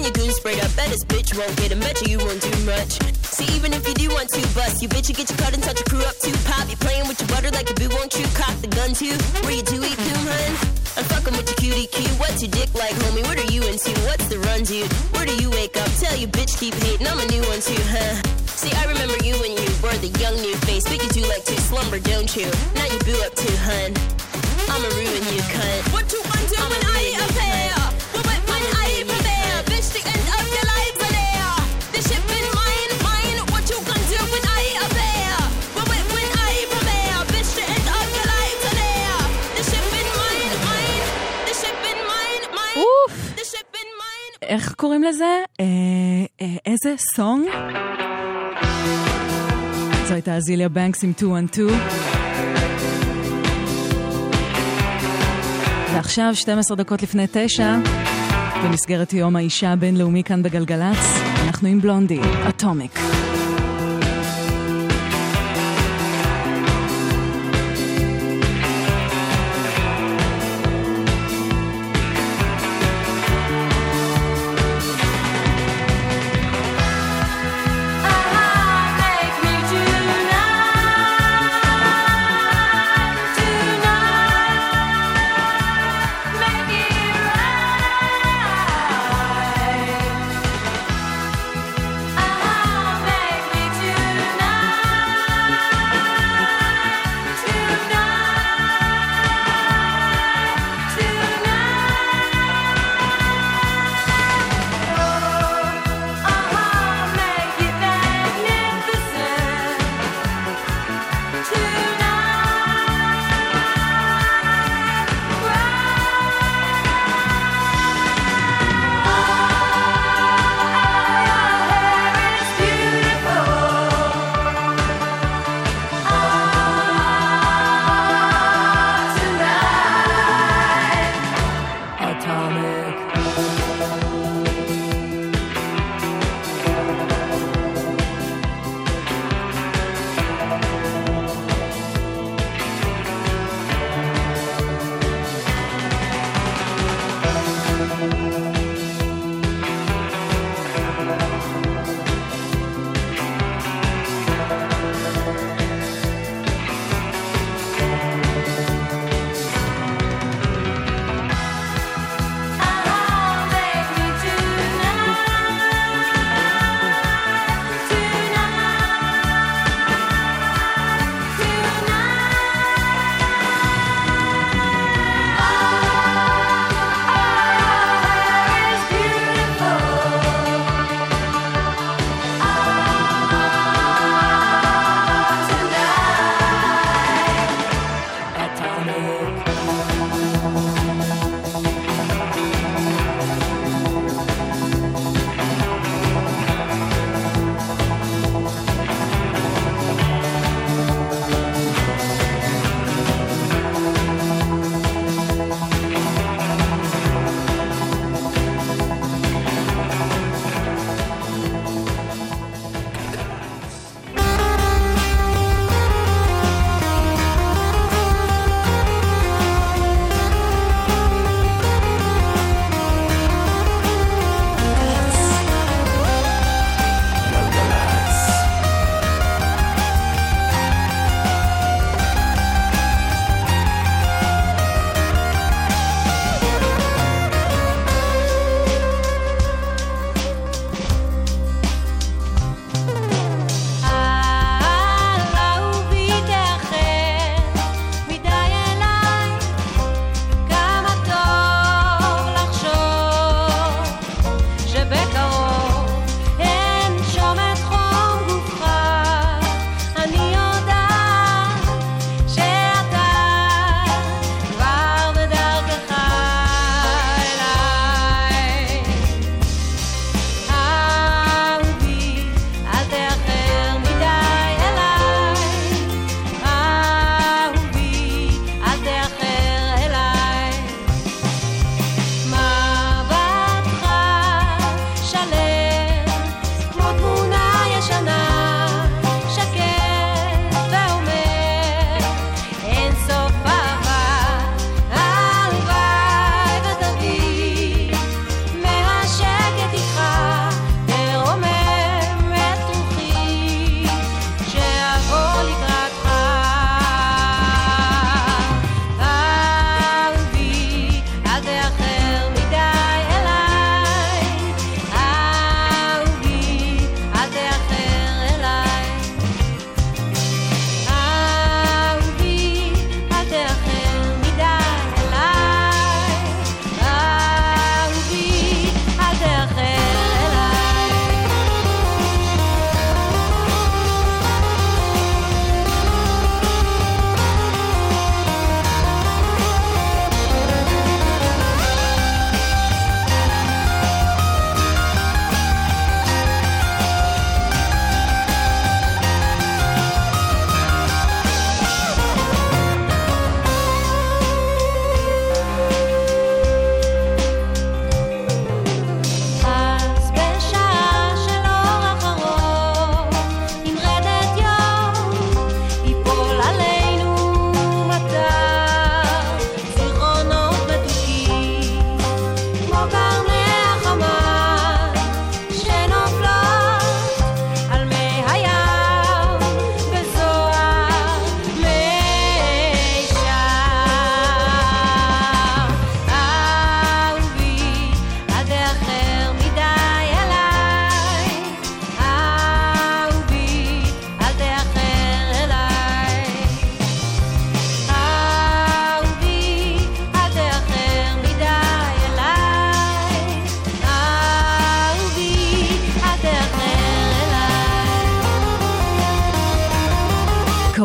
Your goon sprayed up, bet this bitch won't get him. Bet you, won't do much. See, even if you do want to bust, you bitch, you get your cut and touch your crew up too. Pop, you playing with your butter like a boo, won't you cock the gun too? Where you do eat coon, hun? I'm fucking with your cutie Q. What's your dick like, homie? What are you into? What's the run, dude? Where do you wake up? Tell you bitch keep hating. I'm a new one too, huh? See, I remember you when you were the young new face. But you do like to slumber, don't you? Now you boo up too, hun. I'ma ruin you, cunt. What you איך קוראים לזה? אה, אה, איזה סונג? זו הייתה אזיליה בנקס עם 212. ועכשיו, 12 דקות לפני תשע, במסגרת יום האישה הבינלאומי כאן בגלגלצ, אנחנו עם בלונדי, אטומיק.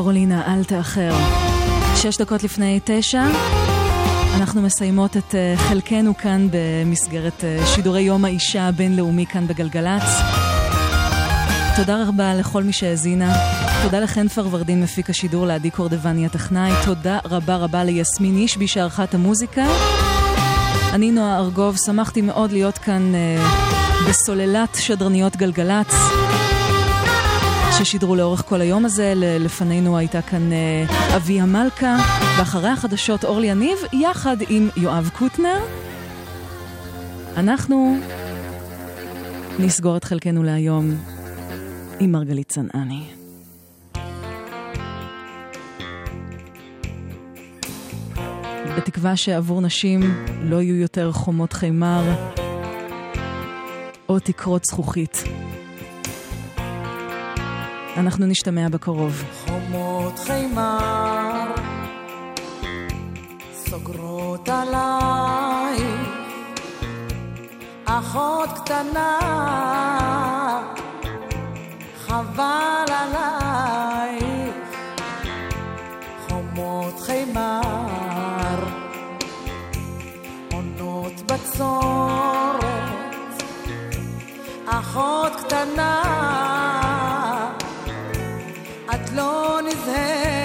קרולינה, אל תאחר. שש דקות לפני תשע, אנחנו מסיימות את אה, חלקנו כאן במסגרת אה, שידורי יום האישה הבינלאומי כאן בגלגלצ. תודה רבה לכל מי שהאזינה. תודה לחן פרוורדין מפיק השידור, לעדי קורדבני הטכנאי. תודה רבה רבה ליסמין אישבי שערכה את המוזיקה. אני נועה ארגוב, שמחתי מאוד להיות כאן אה, בסוללת שדרניות גלגלצ. ששידרו לאורך כל היום הזה. לפנינו הייתה כאן אה, אביה מלכה, ואחרי החדשות אורלי יניב, יחד עם יואב קוטנר. אנחנו נסגור את חלקנו להיום עם מרגלית צנעני. בתקווה שעבור נשים לא יהיו יותר חומות חימר או תקרות זכוכית. אנחנו נשתמע בקרוב. חומות חימר סוגרות עליי אחות קטנה חבל עלייך חומות חימר עונות בצורת אחות קטנה את לא נזהרת,